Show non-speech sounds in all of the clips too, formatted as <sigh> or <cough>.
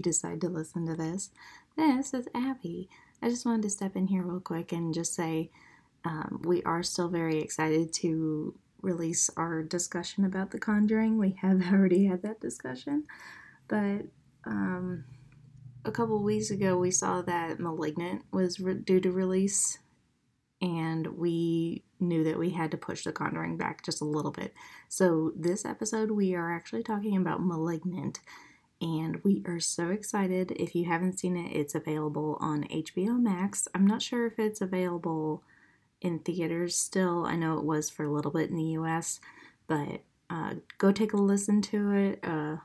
you decide to listen to this. This is Abby. I just wanted to step in here real quick and just say um, we are still very excited to release our discussion about The Conjuring. We have <laughs> already had that discussion, but um, a couple weeks ago we saw that Malignant was re- due to release, and we knew that we had to push The Conjuring back just a little bit. So, this episode, we are actually talking about Malignant, and we are so excited. If you haven't seen it, it's available on HBO Max. I'm not sure if it's available in theaters still. I know it was for a little bit in the US, but uh, go take a listen to it uh,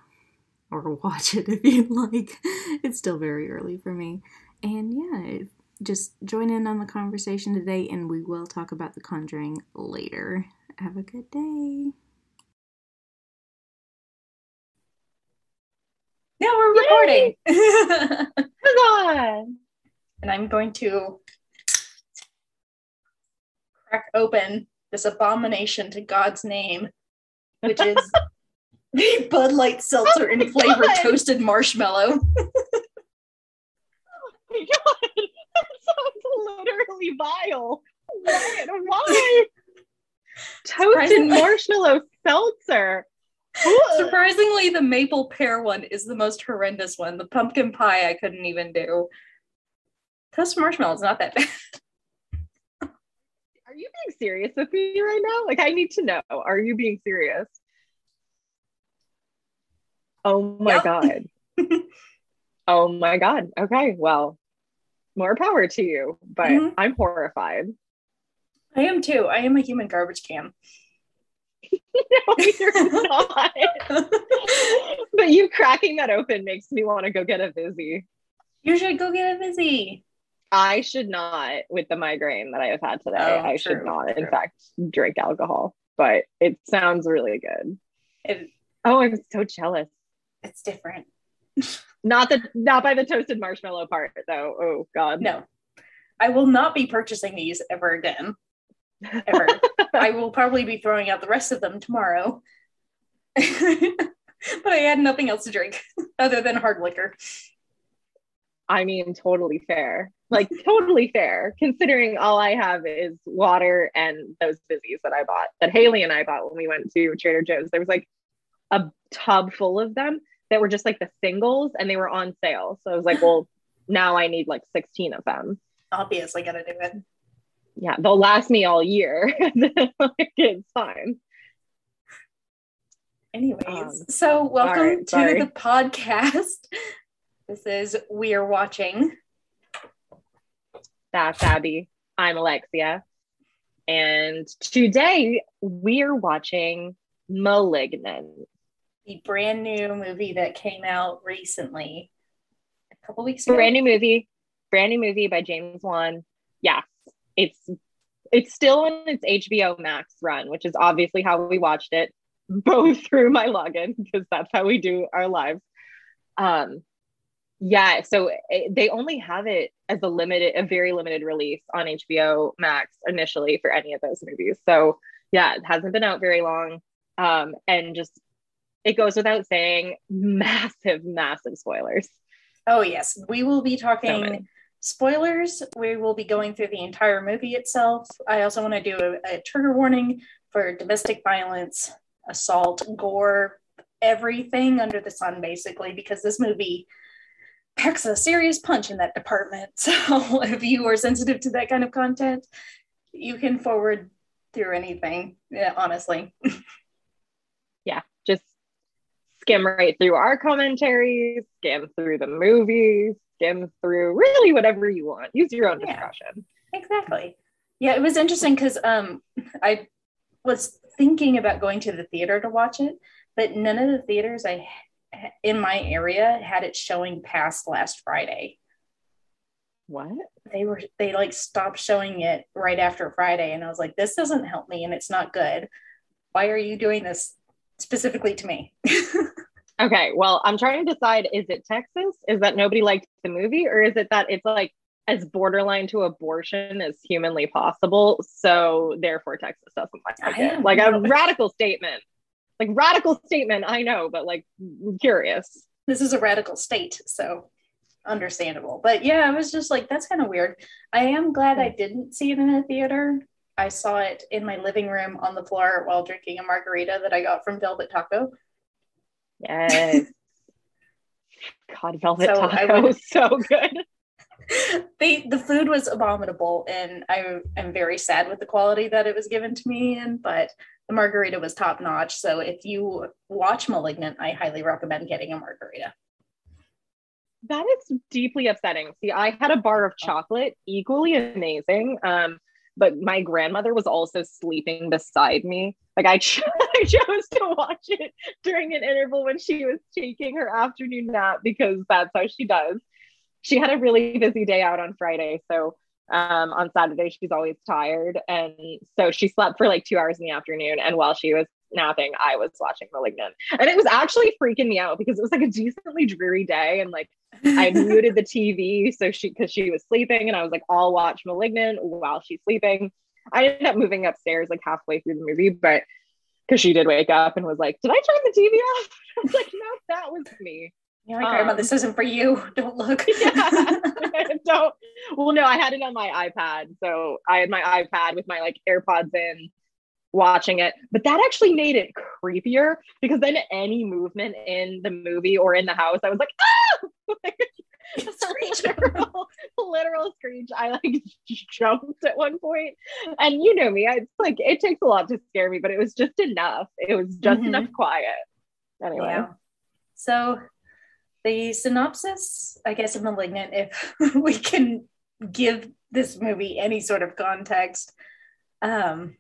or <laughs> watch it if you'd like. It's still very early for me. And yeah, just join in on the conversation today, and we will talk about The Conjuring later. Have a good day. Now we're recording. <laughs> Come on. and I'm going to crack open this abomination to God's name, which is <laughs> the Bud Light seltzer in oh flavor God. toasted marshmallow. <laughs> Oh my God. That sounds literally vile. Why? Why? Toasted marshmallow seltzer. Surprisingly, the maple pear one is the most horrendous one. The pumpkin pie I couldn't even do. Toast marshmallow is not that bad. Are you being serious with me right now? Like, I need to know. Are you being serious? Oh my Yep. God. <laughs> oh my God. Okay. Well, more power to you, but Mhm. I'm horrified. I am too. I am a human garbage can. <laughs> no, you're <laughs> not. <laughs> but you cracking that open makes me want to go get a Vizzy. you should go get a Vizzy. I should not with the migraine that I have had today. Oh, I true, should not, in fact, drink alcohol, but it sounds really good. It, Oh, I'm so jealous. it's different. Not the not by the toasted marshmallow part though. Oh God. No, I will not be purchasing these ever again. Ever. <laughs> I will probably be throwing out the rest of them tomorrow. <laughs> but I had nothing else to drink <laughs> other than hard liquor. I mean, totally fair. Like totally fair, considering all I have is water and those fizzies that I bought, that Haley and I bought when we went to Trader Joe's. There was like a tub full of them that were just like the singles and they were on sale. So I was like, well, now I need like 16 of them. Obviously, gotta do it. Yeah, they'll last me all year. <laughs> Like, it's fine. Anyways, Um, so welcome right, to sorry. the podcast. This is We Are Watching. That's Abby. I'm Alexia. And today we're watching Malignant. the brand new movie that came out recently, a couple weeks ago. brand new movie brand new movie by james wan yes it's it's still on its hbo max run which is obviously how we watched it <laughs> both through my login because that's how we do our lives um yeah so it, they only have it as a limited a very limited release on hbo max initially for any of those movies so yeah it hasn't been out very long um and just it goes without saying <laughs> massive massive spoilers Oh, yes. We will be talking many. Spoilers. We will be going through the entire movie itself. I also want to do a, a trigger warning for domestic violence, assault, gore, everything under the sun, basically, because this movie packs a serious punch in that department. <laughs> So if you are sensitive to that kind of content, you can forward through anything, yeah, honestly. <laughs> yeah, just skim right through our commentaries, skim through the movies, skim through really whatever you want. Use your own Yeah. discretion. Exactly. Yeah, it was interesting because um, I was thinking about going to the theater to watch it, but none of the theaters I in my area had it showing past last Friday. What? They were they like stopped showing it right after Friday, and I was like, this doesn't help me, and it's not good. Why are you doing this specifically to me? <laughs> Okay, well, I'm trying to decide is it Texas? Is that nobody liked the movie? Or is it that it's like as borderline to abortion as humanly possible? So therefore, Texas doesn't like it. Like a radical statement. Like radical statement, I know, but like I'm curious. This is a radical state, so understandable. But yeah, I was just like, that's kind of weird. I am glad I didn't see it in a theater. I saw it in my living room on the floor while drinking a margarita that I got from Velvet Taco. Yes. God, Velvet so Taco was so good. <laughs> the the food was abominable, and I am very sad with the quality that it was given to me in. But the margarita was top notch. So if you watch *Malignant*, I highly recommend getting a margarita. That is deeply upsetting. See, I had a bar of chocolate, equally amazing. Um, but my grandmother was also sleeping beside me. Like I, <laughs> ch- I chose to watch it during an interval when she was taking her afternoon nap because that's how she does. She had a really busy day out on Friday, so um, on Saturday she's always tired, and so she slept for like two hours in the afternoon. And while she was napping, I was watching *Malignant*, and it was actually freaking me out because it was like a decently dreary day, and like I <laughs> muted the TV so she because she was sleeping, and I was like, I'll watch *Malignant* while she's sleeping. I ended up moving upstairs like halfway through the movie, but because she did wake up and was like, "Did I turn the TV off?" <laughs> I was like, "No, that was me." Yeah, like, um, grandma, this isn't for you. <laughs> Don't look. <laughs> yeah, don't. Well, no, I had it on my iPad, so I had my iPad with my like AirPods in, watching it. But that actually made it creepier because then any movement in the movie or in the house, I was like, ah! <laughs> literal, <laughs> literal screech. I like <laughs> jumped at one point, and you know me. It's like it takes a lot to scare me, but it was just enough. It was just mm-hmm. enough quiet. Anyway, yeah. so the synopsis, I guess, of *Malignant*, if we can give this movie any sort of context. Um,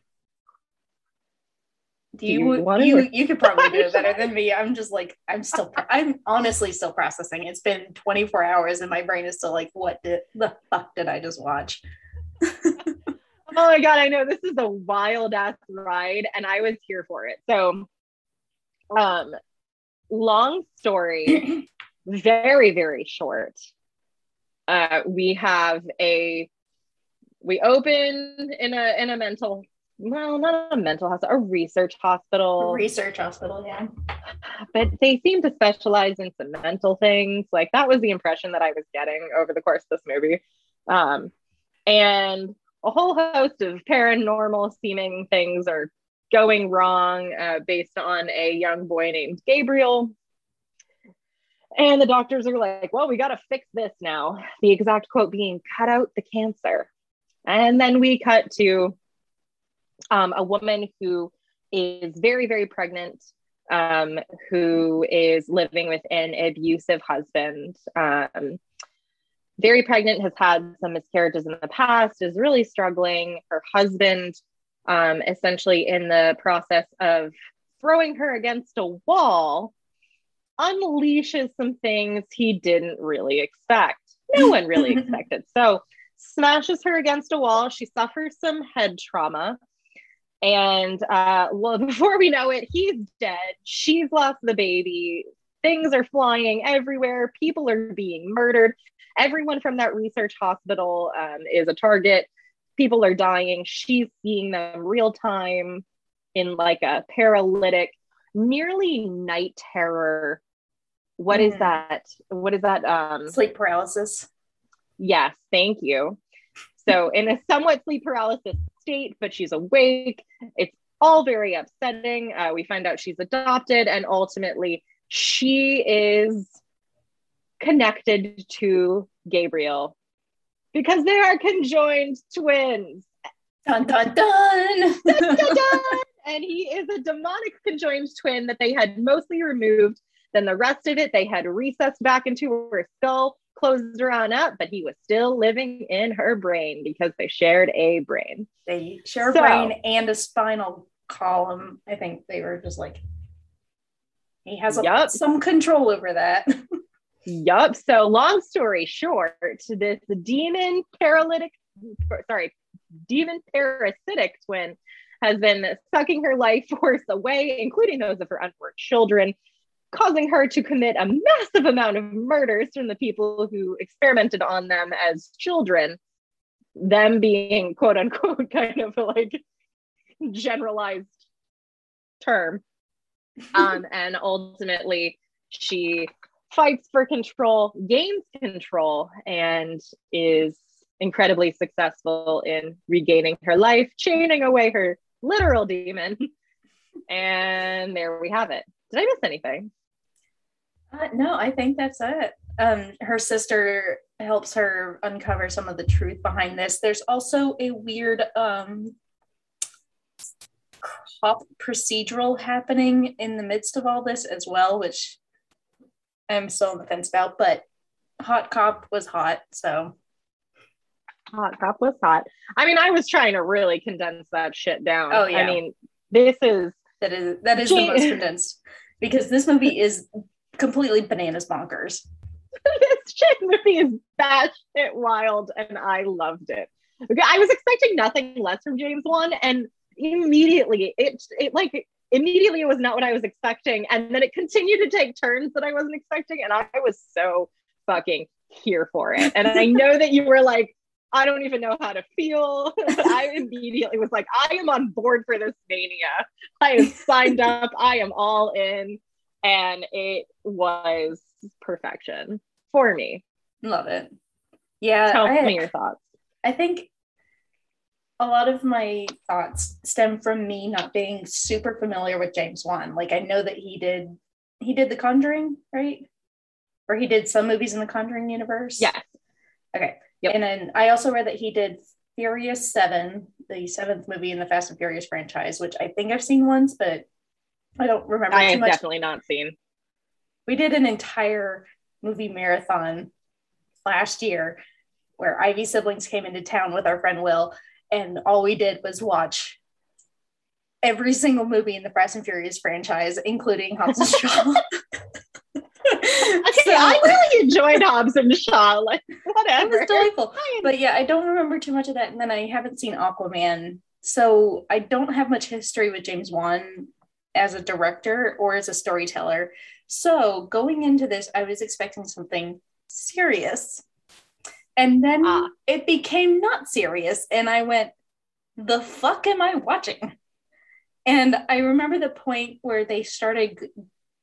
do you, you you, you could probably do it better than me. I'm just like I'm <laughs> still I'm honestly still processing. It's been 24 hours and my brain is still like, what did the fuck did I just watch? <laughs> oh my god, I know this is a wild ass ride and I was here for it. So um long story, <clears throat> very, very short. Uh we have a we open in a in a mental well, not a mental hospital, a research hospital. research hospital, yeah. But they seem to specialize in some mental things. Like that was the impression that I was getting over the course of this movie. Um, and a whole host of paranormal seeming things are going wrong uh, based on a young boy named Gabriel. And the doctors are like, well, we got to fix this now. The exact quote being, cut out the cancer. And then we cut to um, a woman who is very, very pregnant, um, who is living with an abusive husband. Um, very pregnant, has had some miscarriages in the past, is really struggling. Her husband, um, essentially in the process of throwing her against a wall, unleashes some things he didn't really expect. No <laughs> one really expected. So, smashes her against a wall. She suffers some head trauma. And uh, well, <laughs> before we know it, he's dead. She's lost the baby. Things are flying everywhere. People are being murdered. Everyone from that research hospital um, is a target. People are dying. She's seeing them real time in like a paralytic, nearly night terror. What mm. is that? What is that? Um, sleep paralysis. Yes, thank you. So, in a somewhat sleep paralysis state, but she's awake. It's all very upsetting. Uh, we find out she's adopted, and ultimately, she is connected to Gabriel because they are conjoined twins. Dun dun dun. dun, dun, dun. <laughs> and he is a demonic conjoined twin that they had mostly removed. Then the rest of it they had recessed back into her skull closed her on up, but he was still living in her brain because they shared a brain. They share a so, brain and a spinal column. I think they were just like, he has a, yep. some control over that. yup. So, long story short, this demon paralytic, sorry, demon parasitic twin has been sucking her life force away, including those of her unborn children causing her to commit a massive amount of murders from the people who experimented on them as children, them being quote unquote <laughs> kind of like generalized term. Um, <laughs> and ultimately, she fights for control, gains control, and is incredibly successful in regaining her life, chaining away her literal demon. <laughs> and there we have it. Did I miss anything? Uh, no, I think that's it. Um, her sister helps her uncover some of the truth behind this. There's also a weird um, cop procedural happening in the midst of all this as well, which I'm still on the fence about. But Hot Cop was hot, so Hot Cop was hot. I mean, I was trying to really condense that shit down. Oh, yeah. I mean, this is that is that is the most condensed because this movie is completely bananas bonkers. <laughs> this shit movie is batshit wild, and I loved it. Okay, I was expecting nothing less from James Wan, and immediately it it like immediately it was not what I was expecting, and then it continued to take turns that I wasn't expecting, and I was so fucking here for it. And I know that you were like, I don't even know how to feel. <laughs> I immediately was like, I am on board for this mania. I am signed up. I am all in. And it was perfection for me. Love it. Yeah, Tell I, me your thoughts. I think a lot of my thoughts stem from me not being super familiar with James Wan. Like I know that he did he did The Conjuring, right? Or he did some movies in the Conjuring universe. Yes. Okay. Yep. And then I also read that he did Furious Seven, the seventh movie in the Fast and Furious franchise, which I think I've seen once, but I don't remember I too have much. definitely not seen. We did an entire movie marathon last year where Ivy siblings came into town with our friend Will, and all we did was watch every single movie in the Fast and Furious franchise, including Hobbs and <laughs> Shaw. <laughs> <laughs> Okay, So- I really enjoyed Hobbs and Shaw. Like whatever. It was delightful. But yeah, I don't remember too much of that. And then I haven't seen Aquaman. So I don't have much history with James Wan as a director or as a storyteller. So going into this, I was expecting something serious. And then Ah. it became not serious. And I went, the fuck am I watching? And I remember the point where they started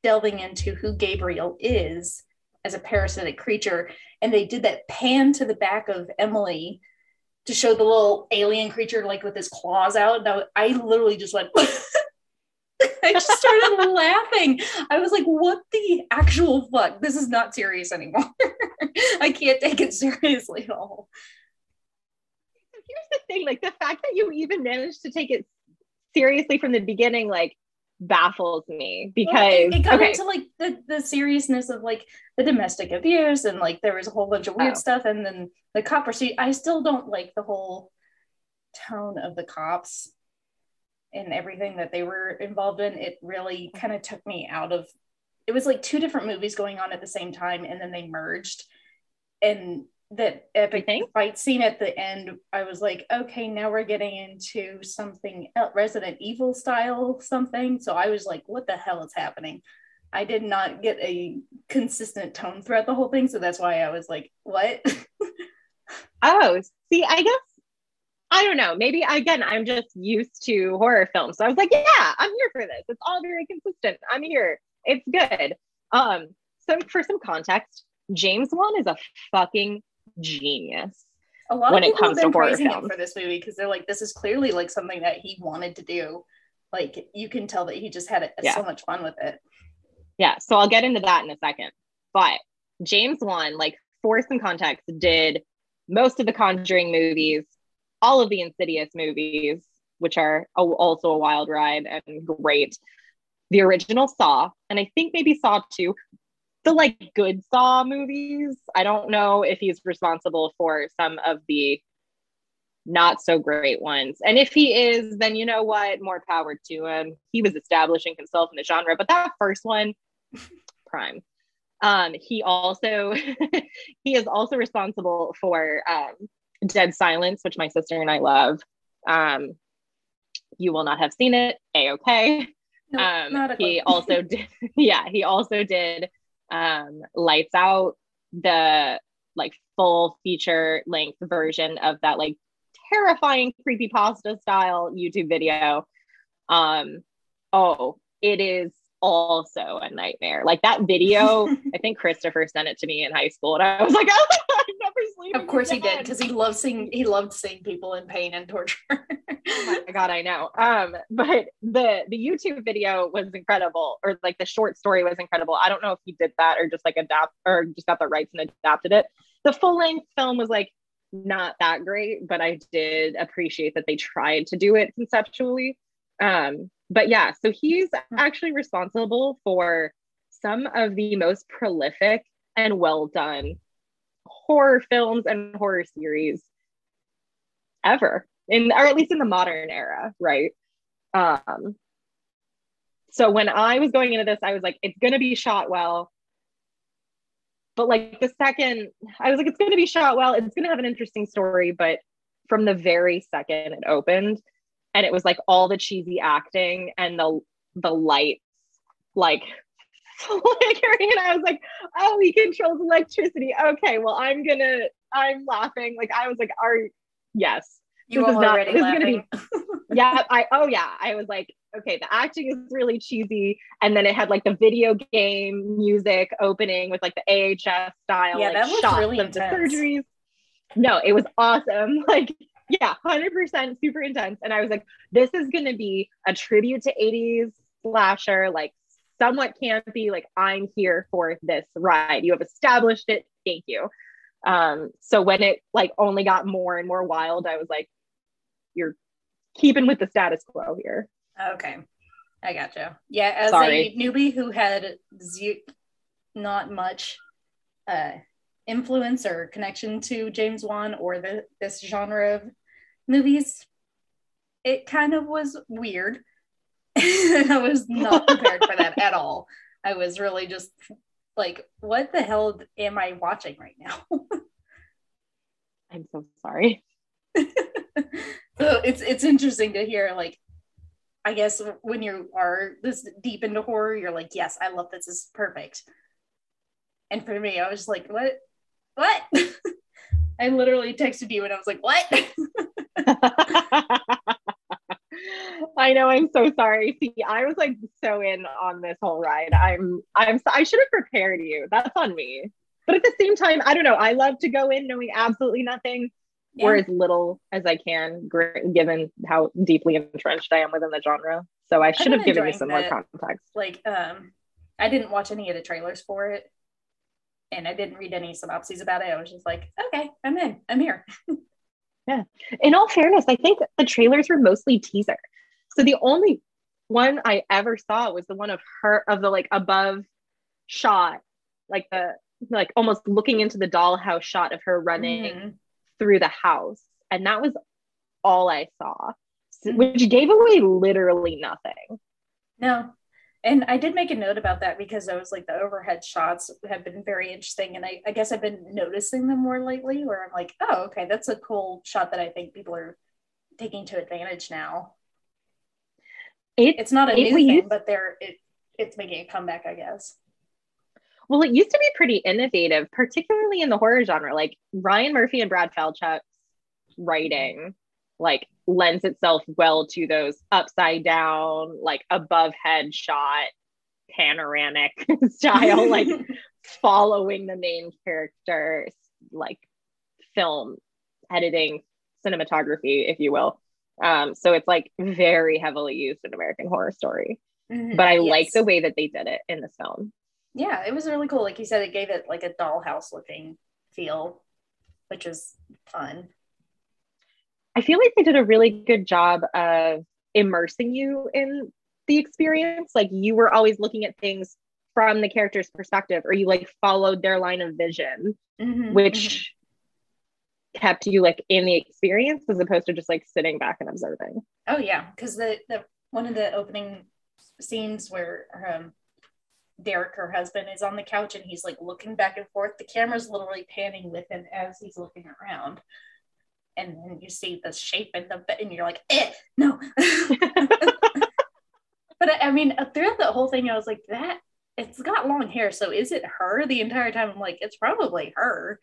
delving into who Gabriel is as a parasitic creature. And they did that pan to the back of Emily to show the little alien creature like with his claws out. And I, w- I literally just went, <laughs> I just started <laughs> laughing. I was like, what the actual fuck? This is not serious anymore. <laughs> I can't take it seriously at all. Here's the thing, like the fact that you even managed to take it seriously from the beginning, like baffles me because Well, it, got okay, into like the, the seriousness of like the domestic abuse and like there was a whole bunch of weird Oh. stuff and then the cop pursuit. I still don't like the whole tone of the cops and everything that they were involved in. It really kind of took me out of it was like two different movies going on at the same time and then they merged and that epic fight scene at the end i was like okay now we're getting into something resident evil style something so i was like what the hell is happening i did not get a consistent tone throughout the whole thing so that's why i was like what <laughs> oh, see, I guess I don't know. Maybe again, I'm just used to horror films. So I was like, yeah, I'm here for this. It's all very consistent. I'm here. It's good. Um, so for some context, James Wan is a fucking genius. a lot When of people have comes to been praising films. it for this movie because they're like this is clearly like something that he wanted to do like you can tell that he just had Yeah. so much fun with it Yeah, so I'll get into that in a second. But James Wan, like for some context, did most of the Conjuring movies, all of the Insidious movies, which are also a wild ride and great. The original Saw, and I think maybe Saw 2, the like good Saw movies. I don't know if he's responsible for some of the not so great ones. And if he is, then you know what? More power to him. He was establishing himself in the genre. But that first one, <laughs> prime. Um, he also <laughs> he is also responsible for um, Dead Silence, which my sister and I love. Um, you will not have seen it. A okay. No, Um, he also <laughs> did, yeah, he also did um, Lights Out, the like full feature length version of that like terrifying creepy pasta style YouTube video. Um, oh, it is also a nightmare. Like that video, <laughs> I think Christopher sent it to me in high school, and I was like, <laughs> oh, I'm never sleeping. Of course again. he did, because he loved seeing he loved seeing people in pain and torture. <laughs> oh my god, I know. Um, but the the YouTube video was incredible, or like the short story was incredible. I don't know if he did that or just like adapt or just got the rights and adapted it. The full length film was like not that great, but I did appreciate that they tried to do it conceptually. Um, but yeah, so he's actually responsible for some of the most prolific and well done horror films and horror series ever in or at least in the modern era right? Um so when i was going into this i was like it's going to be shot well. But like the second i was like it's going to be shot well. It's going to have an interesting story but from the very second it opened and it was like all the cheesy acting and the the lights like <laughs> flickering and i was like oh he controls electricity. Okay well i'm gonna i'm laughing. Like i was like are yes. You This is not- already this is gonna be- <laughs> yeah i oh yeah. I was like okay the acting is really cheesy. And then it had like the video game music opening with like the ahs style Yeah, like that was really intense. surgeries. No it was awesome. <laughs> Like yeah 100% super intense. And i was like this is going to be a tribute to 80s slasher like somewhat campy like i'm here for this ride. You have established it. Thank you. Um so when it like only got more and more wild i was like you're keeping with the status quo here. Okay, I gotcha. Yeah, as Sorry. a newbie who had ze- not much uh, influence or connection to James Wan or the this genre of movies, it kind of was weird. <laughs> I was not prepared for that at all. I was really just like, what the hell am I watching right now? i'm so sorry so it's it's interesting to hear like i guess when you are this deep into horror you're like yes i love this, this is perfect and for me i was like what what <laughs> i literally texted you and i was like what <laughs> I know. I'm so sorry. See, I was like so in on this whole ride. I'm. I'm. I should have prepared you. That's on me. But at the same time, I don't know. I love to go in knowing absolutely nothing, Yeah. or as little as I can, given how deeply entrenched I am within the genre. So I should have given you some more context. like um i didn't watch any of the trailers for it and i didn't read any synopses about it i was just like okay i'm in i'm here <laughs> yeah. in all fairness, I think the trailers were mostly teaser. So the only one I ever saw was the one of her of the like above shot, like the like almost looking into the dollhouse shot of her running Mhm. through the house. And that was all I saw, s- which gave away literally nothing. No. And I did make a note about that because I was like, the overhead shots have been very interesting. And I, I guess I've been noticing them more lately where I'm like, oh, okay, that's a cool shot that I think people are taking to advantage now. It, It's not a It new thing, but they're it it's making a comeback, I guess. well, it used to be pretty innovative, particularly in the horror genre. Like Ryan Murphy and Brad Falchuk's writing, like lends itself well to those upside down, like above head shot, panoramic <laughs> style, like <laughs> following the main character, like film editing, cinematography, if you will. Um, so it's like very heavily used in American Horror Story. Mhm. But I like the way that they did it in this film. yeah, it was really cool. Like you said, it gave it like a dollhouse looking feel, which is fun. I feel like they did a really good job of immersing you in the experience. Like you were always looking at things from the character's perspective, or you like followed their line of vision, Mhm, which kept you like in the experience as opposed to just like sitting back and observing. Oh yeah, because the the one of the opening scenes where um, Derek, her husband, is on the couch and he's like looking back and forth. The camera's literally panning with him as he's looking around, and then you see the shape in the bed, and you're like, eh, no. <laughs> but I, I mean, throughout the whole thing, I was like, that it's got long hair, so is it her the entire time? I'm like, it's probably her.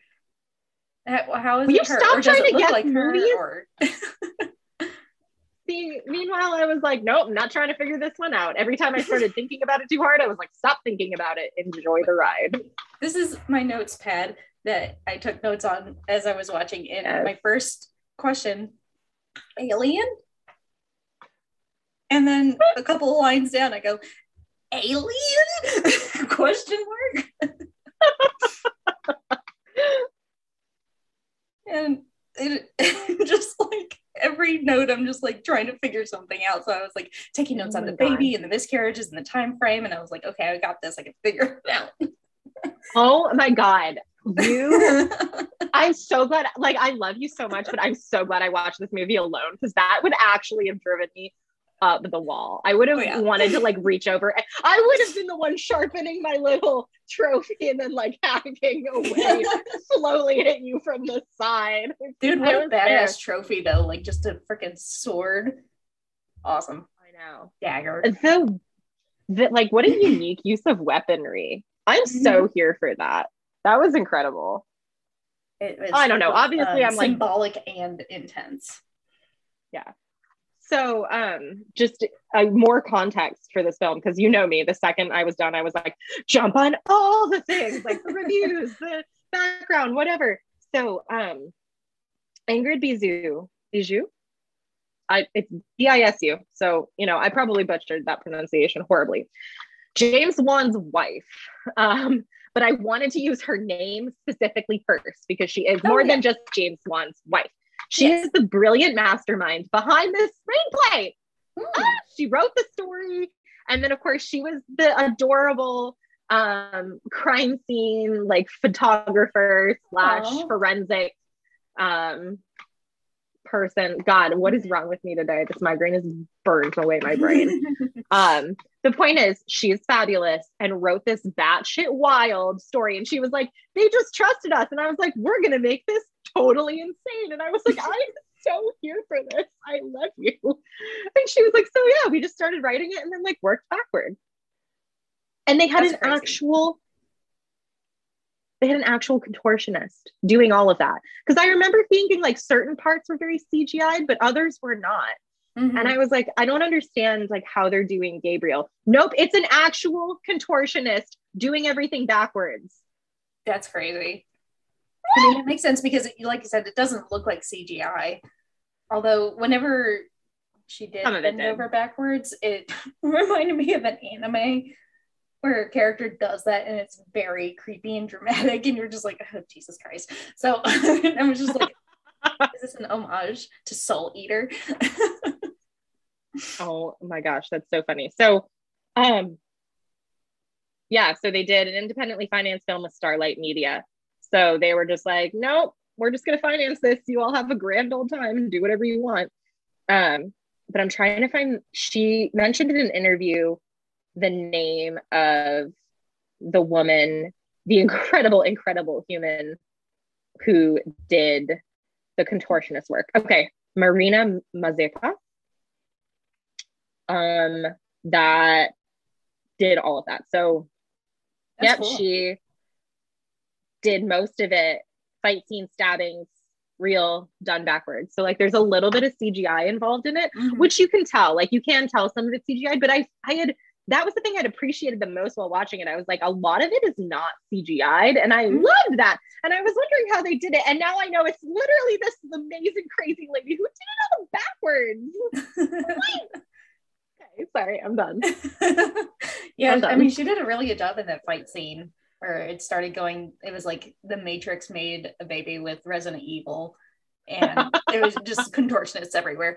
How is Will it her? stop or does trying it to look like her? Or <laughs> See, meanwhile, I was like, nope, I'm not trying to figure this one out. Every time I started <laughs> thinking about it too hard, I was like, stop thinking about it. Enjoy the ride. This is my notes pad that I took notes on as I was watching. Yes. my first question alien? And then a couple of lines down, I go, alien? <laughs> question mark. <laughs> and it <laughs> just like every note i'm just like trying to figure something out so i was like taking notes Oh on the oh baby and the miscarriages and the time frame and i was like okay i got this i can figure it out Oh my God. You, <laughs> I'm so glad. Like, I love you so much, but I'm so glad I watched this movie alone because that would actually have driven me up the wall. I would have Oh, yeah. wanted to like <laughs> reach over. I would have been the one sharpening my little trophy and then like <laughs> hacking away slowly at you from the side. dude what a was there. badass trophy though like just a freaking sword awesome I know. dagger And so, that like, what a unique use of weaponry. I'm so Mm-hmm. here for that. That was incredible. it was I don't know. Obviously, I'm, like- symbolic and intense Yeah. So, um, just uh, more context for this film because you know me. The second I was done, I was like, jump on all the things, like the reviews, the background, whatever. So, um, Ingrid Bijou, Bijou, I it's B I S U. So, you know, I probably butchered that pronunciation horribly. James Wan's wife. Um, but I wanted to use her name specifically first because she is Oh, more yeah. than just James Wan's wife. She Yes. is the brilliant mastermind behind this screenplay. Hmm. Ah, she wrote the story. And then, of course, she was the adorable um, crime scene, like photographer slash Aw. forensic um, person. God, what is wrong with me today? This migraine has burned away my brain. <laughs> um, the point is, she's fabulous and wrote this batshit wild story. And she was like, they just trusted us. And I was like, we're going to make this totally insane. And I was like, I'm <laughs> so here for this. I love you. And she was like, so yeah, we just started writing it and then like worked backward. And they had That's an crazy. actual they had an actual contortionist doing all of that. Because I remember thinking like certain parts were very CGI'd, but others were not. Mhm. And I was like, I don't understand like how they're doing Gabriel. Nope, it's an actual contortionist doing everything backwards. That's crazy. <laughs> I mean, it makes sense because, like you said, it doesn't look like CGI. Although, whenever she did it bend did. over backwards, it <laughs> reminded me of an anime where a character does that and it's very creepy and dramatic, and you're just like, oh, Jesus Christ. So <laughs> I was just like, <laughs> is this an homage to Soul Eater? <laughs> Oh my gosh, that's so funny. So, um, yeah, so they did an independently financed film with Starlight Media. So they were just like, nope, we're just gonna finance this. You all have a grand old time and do whatever you want. Um, but I'm trying to find. She mentioned in an interview the name of the woman, the incredible, incredible human who did the contortionist work. Okay, Marina Mazepa um that did all of that. So That's yep, cool. she did most of it, fight scene stabbings, real done backwards. So like there's a little bit of CGI involved in it, Mhm. which you can tell. Like you can tell some of it's CGI, but I I had that was the thing I'd appreciated the most while watching it. I was like, a lot of it is not CGI'd, and I Mhm. loved that. And I was wondering how they did it. And now I know it's literally this amazing, crazy lady who did it all backwards. <laughs> okay, sorry, I'm done. <laughs> yeah, Well I done. mean, she did a really good job in that fight scene where it started going. It was like the Matrix made a baby with Resident Evil, and it was just <laughs> contortionists everywhere.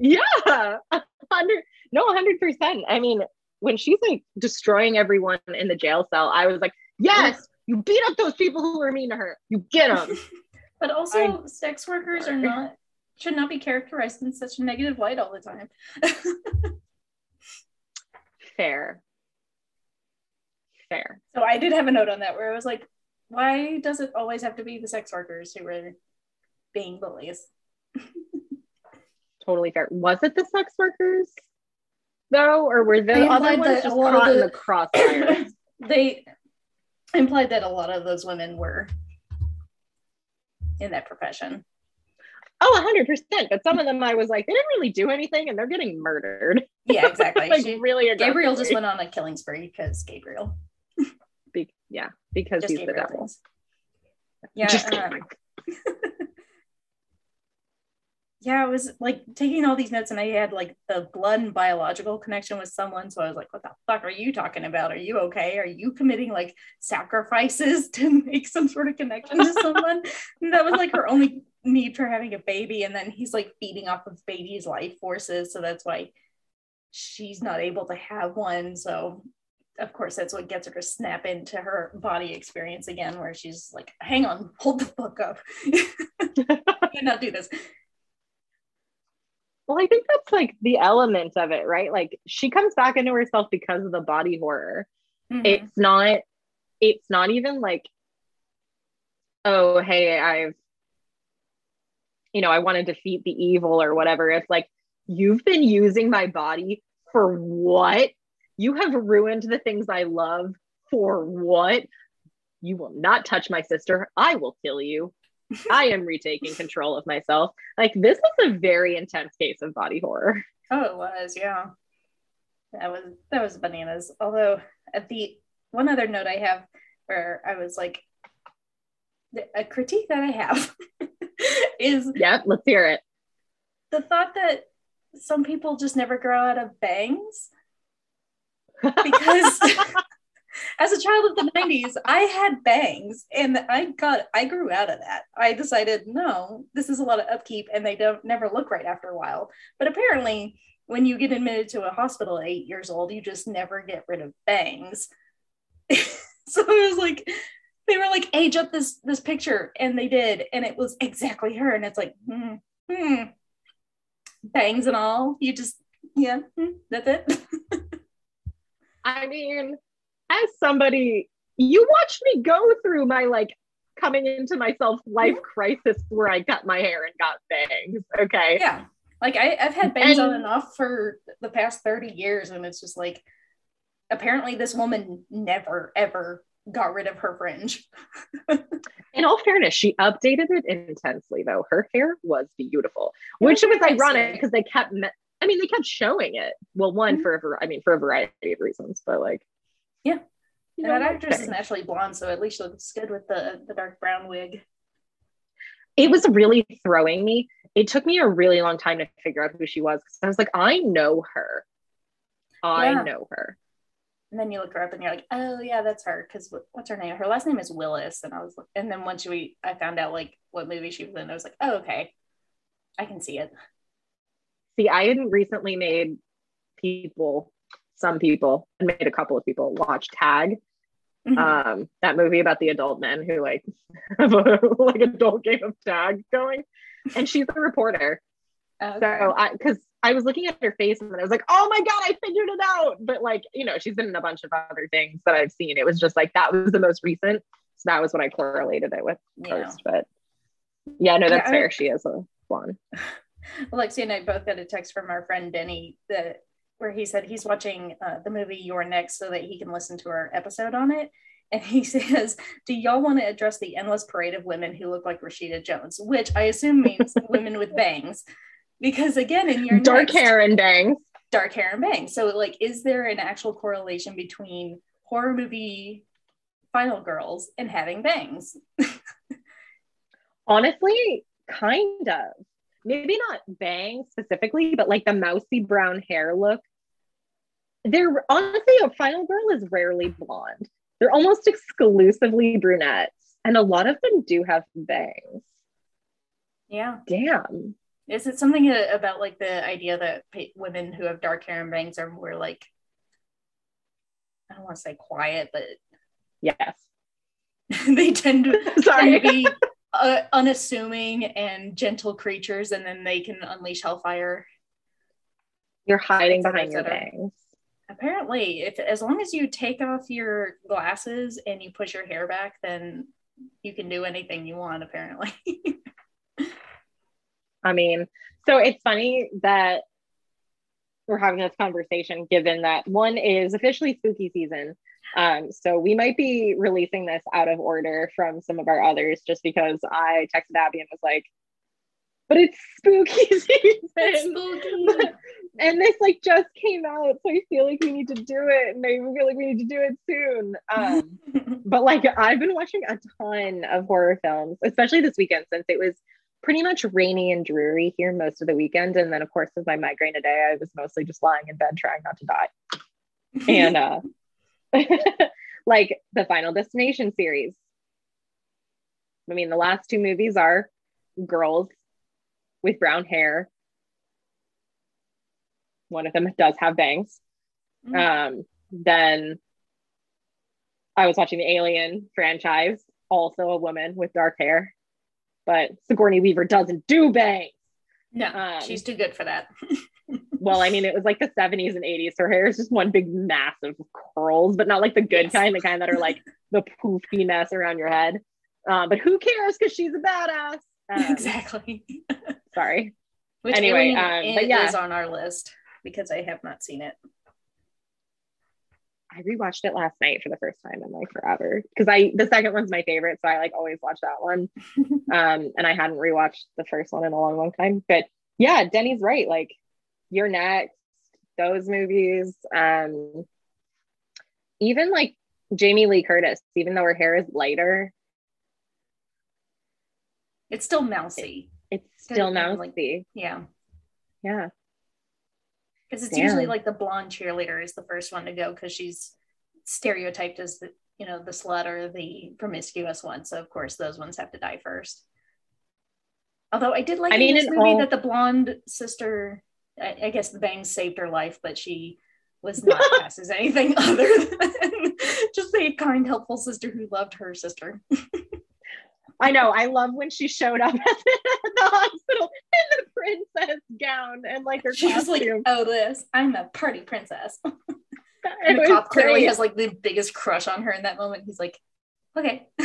Yeah, <laughs> hundred, no, hundred percent. I mean, when she's like destroying everyone in the jail cell, I was like, yes, you beat up those people who were mean to her. You get them. <laughs> but also, sex workers are not should not be characterized in such a negative light all the time. <laughs> Fair. Fair. so I did have a note on that where I was like, why does it always have to be the sex workers who are being bullies? Totally fair. Was it the sex workers though, or were the They other ones just lot of in the- the crossfire? <coughs> <coughs> they implied that a lot of those women were in that profession. Oh, 100%. But some of them I was like, they didn't really do anything and they're getting murdered. Yeah, <laughs> exactly. like She- really Gabriel just went on a killing spree because Gabriel. Be- yeah, because Just he's the devil. things. Yeah. Uh, Gabriel. <laughs> yeah, I was like taking all these notes and I had like the blood and biological connection with someone. So I was like, what the fuck are you talking about? Are you okay? Are you committing like sacrifices <laughs> to make some sort of connection to someone? <laughs> and that was like her only need for having a baby. And then he's like feeding off of baby's life forces. So that's why she's not able to have one. So of course that's what gets her to snap into her body experience again, where she's like, hang on, hold the fuck up. <laughs> I cannot do this. Well, I think that's like the element of it, right? Like she comes back into herself because of the body horror. Mhm. It's not, it's not even like, oh, hey, I've, you know, I want to defeat the evil or whatever. It's like, you've been using my body for what? You have ruined the things I love for what? You will not touch my sister. I will kill you. I am retaking control of myself. Like this was a very intense case of body horror. Oh, it was, yeah. That was that was bananas. Although at the one other note I have where I was like a critique that I have <laughs> is Yeah, let's hear it. the thought that some people just never grow out of bangs. <laughs> Because <laughs> as a child of the 90s, I had bangs and I got I grew out of that. I decided, no, this is a lot of upkeep and they don't never look right after a while. But apparently, when you get admitted to a hospital at eight years old, you just never get rid of bangs. <laughs> so it was like they were like, age up this this picture, and they did, and it was exactly her. And it's like, hmm, hmm. bangs and all. You just yeah, hmm, that's it. <laughs> I mean, as somebody, you watched me go through my like coming into myself life crisis where I cut my hair and got bangs. Okay. yeah like I, i've had bangs on And- and off for the past 30 years and it's just like apparently this woman never ever got rid of her fringe <laughs> In all fairness, she updated it intensely though. Her hair was beautiful, which was ironic because they kept, me- I mean, they kept showing it. Well, one Mhm. for a, I mean, for a variety of reasons, but like, Yeah. you and know, that like actress is naturally blonde so at least she looks good with the the dark brown wig it was really throwing me. It took me a really long time to figure out who she was because I was like, I know her. I Yeah. know her. and then you look her up and you're like oh yeah that's her because what's her name her last name is willis and i was like, and then once we i found out like what movie she was in i was like oh okay i can see it See, I hadn't recently made people, some people, and made a couple of people watch Tag, Mhm. um, that movie about the adult men who like <laughs> have a like adult game of tag going. And she's a reporter. Okay. So I because I was looking at her face and I was like, oh my god, I figured it out. But like, you know, she's been in a bunch of other things that I've seen. It was just like that was the most recent. So that was what I correlated it with yeah. first. But yeah, no, that's Yeah, I- fair. She is a blonde. <laughs> Alexia and I both got a text from our friend Denny that where he said he's watching uh, the movie You're Next so that he can listen to our episode on it. And he <laughs> says, Do y'all want to address the endless parade of women who look like Rashida Jones? Which I assume means <laughs> women with bangs. Because again, in your Dark Next- hair and bangs. dark hair and bangs. So, like, is there an actual correlation between horror movie final girls and having bangs? Honestly, kind of. Maybe not bang specifically, but like the mousy brown hair look. They're honestly a final girl is rarely blonde. They're almost exclusively brunettes, and a lot of them do have bangs. Yeah. Damn. Is it something about like the idea that women who have dark hair and bangs are more like, I don't want to say quiet, but Yes. <laughs> they tend to, <laughs> tend to be uh, unassuming and gentle creatures, and then they can unleash hellfire. You're hiding behind your bangs. Apparently, if as long as you take off your glasses and you push your hair back, then you can do anything you want. Apparently. <laughs> I mean, so it's funny that we're having this conversation given that one is officially spooky season. Um, so we might be releasing this out of order from some of our others just because I texted Abby and was like, but it's spooky <laughs> season. It's spooky. <laughs> and this like just came out, so I feel like we need to do it, and I feel like we need to do it soon. Um, <laughs> but like I've been watching a ton of horror films, especially this weekend since it was pretty much rainy and dreary here most of the weekend. And then of course with my migraine today, I was mostly just lying in bed trying not to die. and uh like the Final Destination series. I mean, the last two movies are girls with brown hair. One of them does have bangs. Mm. Um, then I was watching the Alien franchise, also a woman with dark hair, but Sigourney Weaver doesn't do bangs. no, um, she's too good for that. <laughs> Well, I mean, it was like the 70s and 80s. Her hair is just one big mass of curls, but not like the good Yes. kind, the kind that are like <laughs> the poofy mess around your head. Um, but who cares? Because she's a badass. Um, <laughs> exactly. Sorry. Which Anyway, um, but is on our list because I have not seen it. I rewatched it last night for the first time in like forever because I the second one's my favorite, so I like always watch that one. <laughs> um, and I hadn't rewatched the first one in a long, long time. But yeah, Denny's right. Like, you're next. Those movies, um, even like Jamie Lee Curtis, even though her hair is lighter, It's still mousy. it's still thing, like- mousy. Yeah. Yeah, Because it's Damn. usually like the blonde cheerleader is the first one to go because she's stereotyped as the you know the slut or the promiscuous one. So of course those ones have to die first. Although I did like I in mean, this movie all- that the blonde sister, I, I guess the bangs saved her life, but she was not <laughs> cast as anything other than <laughs> just a kind, helpful sister who loved her sister. <laughs> I know. I love when she showed up <laughs> at the, hospital in the princess gown and like her She was like, costume. "Oh, this I'm a party princess." <laughs> And the was cop clearly great. has like the biggest crush on her in that moment. He's like, "Okay." <laughs>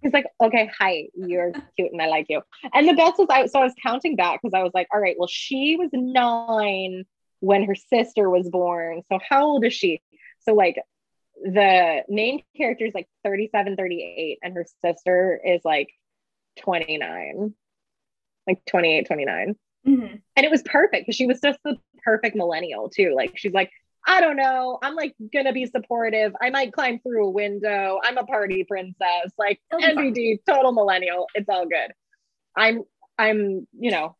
He's like, okay, hi, you're cute and I like you. And the best was I so I was counting back because I was like, all right, well, she was nine when her sister was born. So how old is she? So like the main character is like 37, 38, and her sister is like 29, like 28, 29. Mhm. And it was perfect because she was just the perfect millennial too. Like she's like, I don't know. I'm like gonna be supportive. I might climb through a window. I'm a party princess. Like. NBD, total millennial. It's all good. I'm I'm, you know,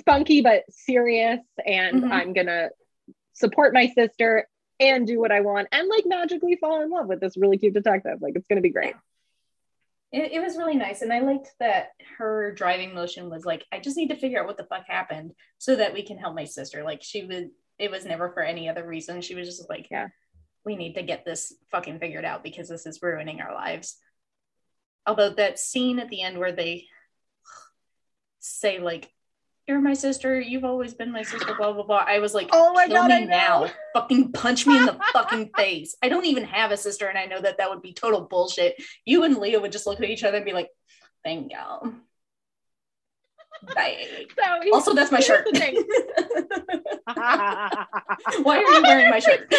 spunky but serious and Mhm. I'm gonna support my sister and do what I want and like magically fall in love with this really cute detective. Like it's gonna be great. It, it was really nice, and I liked that her driving motion was like, "I just need to figure out what the fuck happened so that we can help my sister." Like she would, it was never for any other reason. She was just like, Yeah. we need to get this fucking figured out because this is ruining our lives." Although that scene at the end where they say like. You're my sister. You've always been my sister. Blah blah blah. I was like, Oh my kill God, me I know. now! Fucking punch me in the <laughs> fucking face. I don't even have a sister, and I know that that would be total bullshit you and Leah would just look at each other and be like, thank. So Also, that's my shirt. <laughs> <laughs> Why are you wearing my shirt?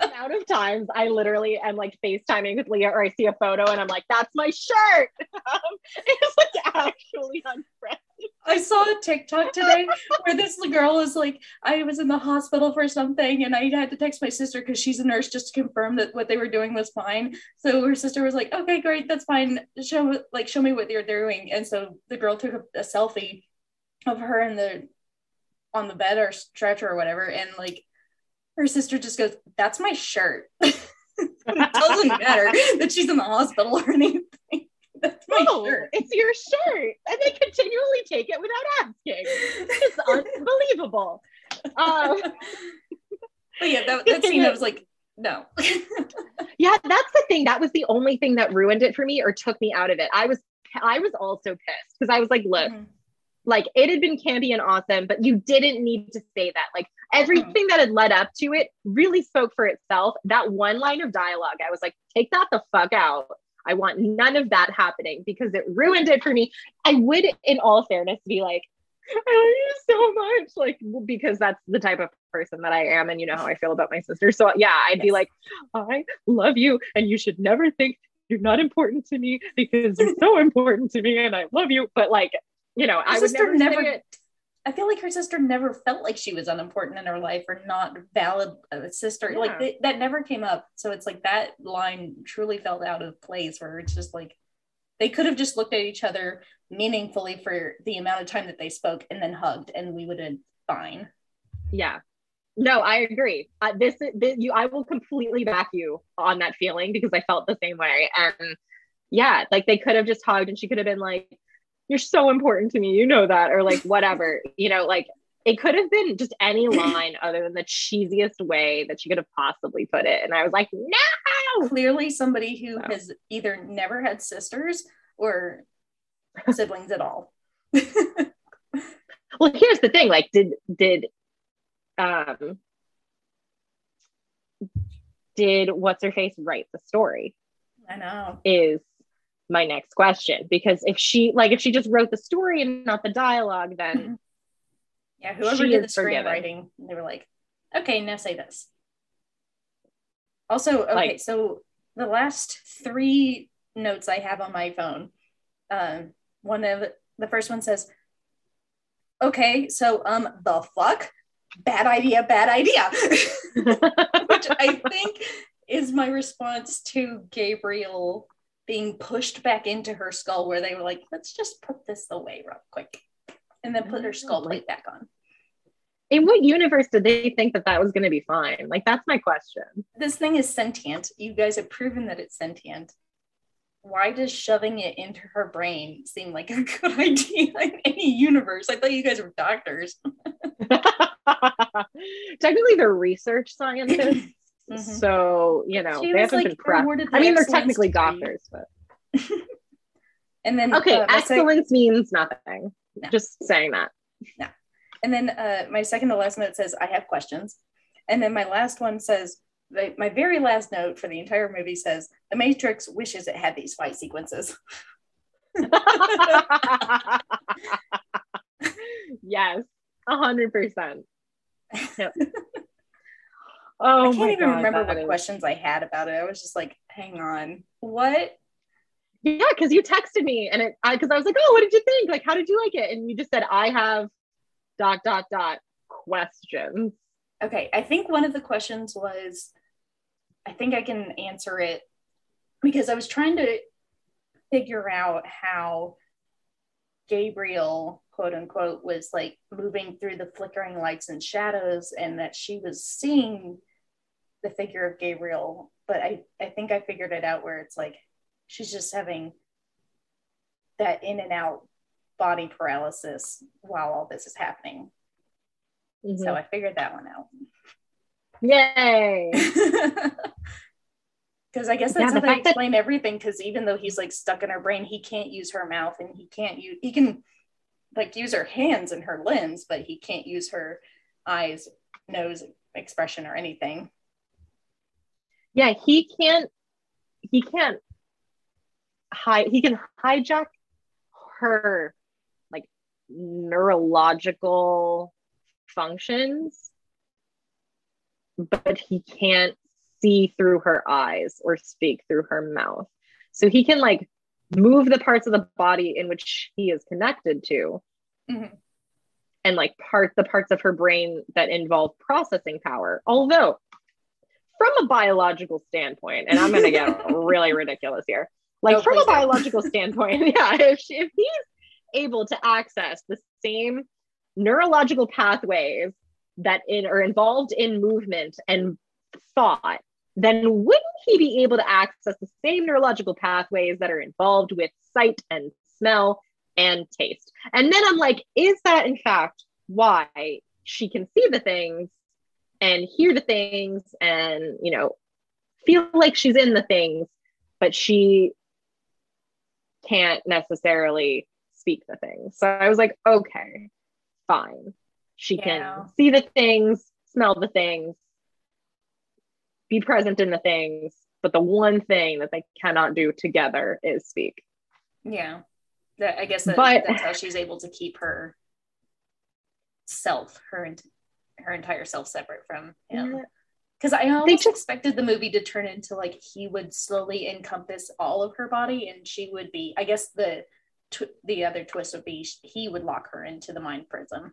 Amount of times I literally am like FaceTiming with Leah or I see a photo and I'm like, that's my shirt. <laughs> Um, it's like actually unfriendly. I saw a TikTok today where this girl is like, I was in the hospital for something and I had to text my sister because she's a nurse just to confirm that what they were doing was fine. So her sister was like, okay, great, that's fine. Show like show me what you're doing. And so the girl took a, a selfie of her in the on the bed or stretcher or whatever, and like her sister just goes, "That's my shirt." <laughs> it doesn't matter that she's in the hospital or anything. <laughs> That's my No, shirt. it's your shirt. And they continually take it without asking. It's <laughs> unbelievable. Um, But yeah, that, that scene, I was like, no. yeah, that's the thing. That was the only thing that ruined it for me or took me out of it. I was I was also pissed because I was like, look, Mhm. Like it had been campy and awesome, but you didn't need to say that. Like everything that had led up to it really spoke for itself. That one line of dialogue, I was like, take that the fuck out. I want none of that happening because it ruined it for me. I would, in all fairness, be like, I love you so much. Like, because that's the type of person that I am. And you know how I feel about my sister. So, yeah, I'd be like, I love you. And you should never think you're not important to me because you're so important to me and I love you. But like, you know, Her I would sister never, never- it. I feel like her sister never felt like she was unimportant in her life or not valid a sister. Yeah. Like th- that never came up. So it's like that line truly felt out of place where it's just like they could have just looked at each other meaningfully for the amount of time that they spoke and then hugged and we would have been fine. Yeah. No, I agree. Uh, this, this, you, I will completely back you on that feeling because I felt the same way. And yeah, like they could have just hugged, and she could have been like, "You're so important to me," you know that, or like whatever, you know, like it could have been just any <clears throat> line other than the cheesiest way that she could have possibly put it. And I was like, no. Clearly somebody who has either never had sisters or <laughs> siblings at all. Well, here's the thing: like, did did um did what's her face write the story? I know. is my next question because if she like if she just wrote the story and not the dialogue then Yeah, whoever did the screenwriting, they were like, okay, now say this. Also, okay, Like- so the last three notes I have on my phone, um, one of the first one says, okay, so um, the fuck, bad idea, bad idea, <laughs> which I <laughs> think is my response to Gabriel being pushed back into her skull, where they were like, let's just put this away real quick, and then put her oh, skull plate back on. in what universe did they think that that was going to be fine like that's my question this thing is sentient. You guys have proven that it's sentient. Why does shoving it into her brain seem like a <laughs> good idea in any universe? I thought you guys were doctors. <laughs> <laughs> technically they're research scientists Mhm. so you know She they haven't like, been prepped i mean they're technically doctors but <laughs> And then okay uh, my sec- excellence means nothing No. just saying that Yeah. and then uh, my second to last note says I have questions, and then my last one says my, very last note for the entire movie says The Matrix wishes it had these fight sequences. <laughs> yes a hundred percent <laughs> Yep. Oh I can't my even God, remember that what is- questions I had about it. I was just like, hang on, what? Yeah, because you texted me and it I because I was like, oh, what did you think? Like, how did you like it? And you just said, I have dot dot dot questions. Okay, I think one of the questions was I think I can answer it because I was trying to figure out how Gabriel, quote unquote, was like moving through the flickering lights and shadows, and that she was seeing the figure of Gabriel. But I, I think I figured it out where it's like she's just having that in and out body paralysis while all this is happening. Mm-hmm. So I figured that one out. Yay. <laughs> Because I guess that's the how they fact that- explain everything. Because even though he's like stuck in her brain, he can't use her mouth and he can't use he can like use her hands and her limbs, but he can't use her eyes, nose expression or anything. yeah, he can't he can't hi he can hijack her like neurological functions, but he can't see through her eyes or speak through her mouth. So he can like move the parts of the body in which he is connected to Mhm. and like part the parts of her brain that involve processing power. Although from a biological standpoint, and I'm going to get <laughs> really ridiculous here. Like Oh, from a biological standpoint, <laughs> yeah, if, she, if he's able to access the same neurological pathways that in, are involved in movement and thought, then wouldn't he be able to access the same neurological pathways that are involved with sight and smell and taste? And then I'm like, is that in fact why she can see the things and hear the things and, you know, feel like she's in the things, but she can't necessarily speak the things. So I was like, okay, fine. She Yeah. can see the things, smell the things, be present in the things, but the one thing that they cannot do together is speak. Yeah. That, I guess that, But- that's how she's able to keep her self, her her entire self separate from him. because I almost just, expected the movie to turn into like he would slowly encompass all of her body, and she would be. I guess the tw- the other twist would be he would lock her into the mind prison.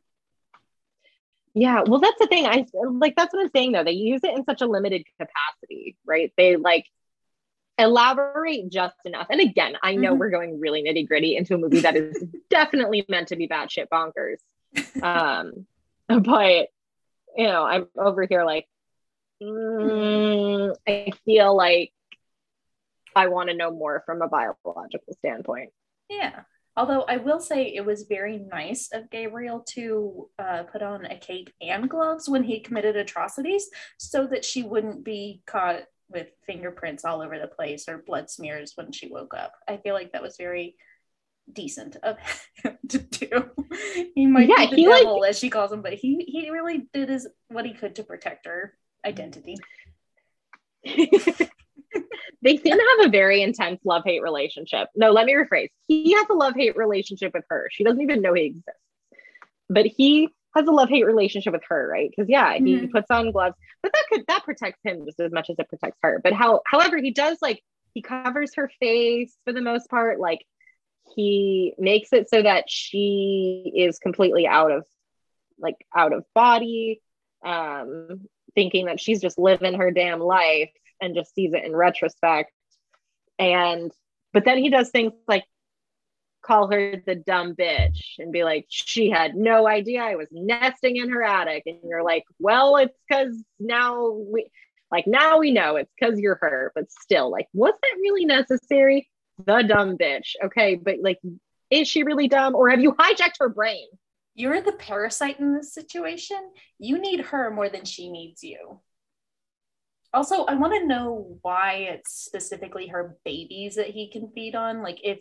Yeah, well, that's the thing. I like that's what I'm saying though. They use it in such a limited capacity, right? They like elaborate just enough. And again, I know mm-hmm. we're going really nitty gritty into a movie that is <laughs> definitely meant to be batshit bonkers. <laughs> Um, but you know, I'm over here like, mm, I feel like I want to know more from a biological standpoint. Yeah. Although I will say it was very nice of Gabriel to uh, put on a cape and gloves when he committed atrocities so that she wouldn't be caught with fingerprints all over the place or blood smears when she woke up. I feel like that was very decent of <laughs> him to do. He might yeah, be the devil, like, as she calls him, but he he really did his what he could to protect her identity. <laughs> <laughs> they seem to have a very intense love hate relationship. No, let me rephrase. He has a love hate relationship with her. She doesn't even know he exists. But he has a love hate relationship with her, right? Because yeah, mm-hmm. he puts on gloves, but that could that protects him just as much as it protects her. But how, however, he does like he covers her face for the most part. Like he makes it so that she is completely out of like out of body, um, thinking that she's just living her damn life and just sees it in retrospect. And but then he does things like call her the dumb bitch and be like, she had no idea I was nesting in her attic. And you're like, well, it's because now we like now we know it's because you're her, but still, like, was that really necessary? The dumb bitch. Okay, but like, is she really dumb or have you hijacked her brain? You're the parasite in this situation. You need her more than she needs you. Also, I want to know why it's specifically her babies that he can feed on. Like, if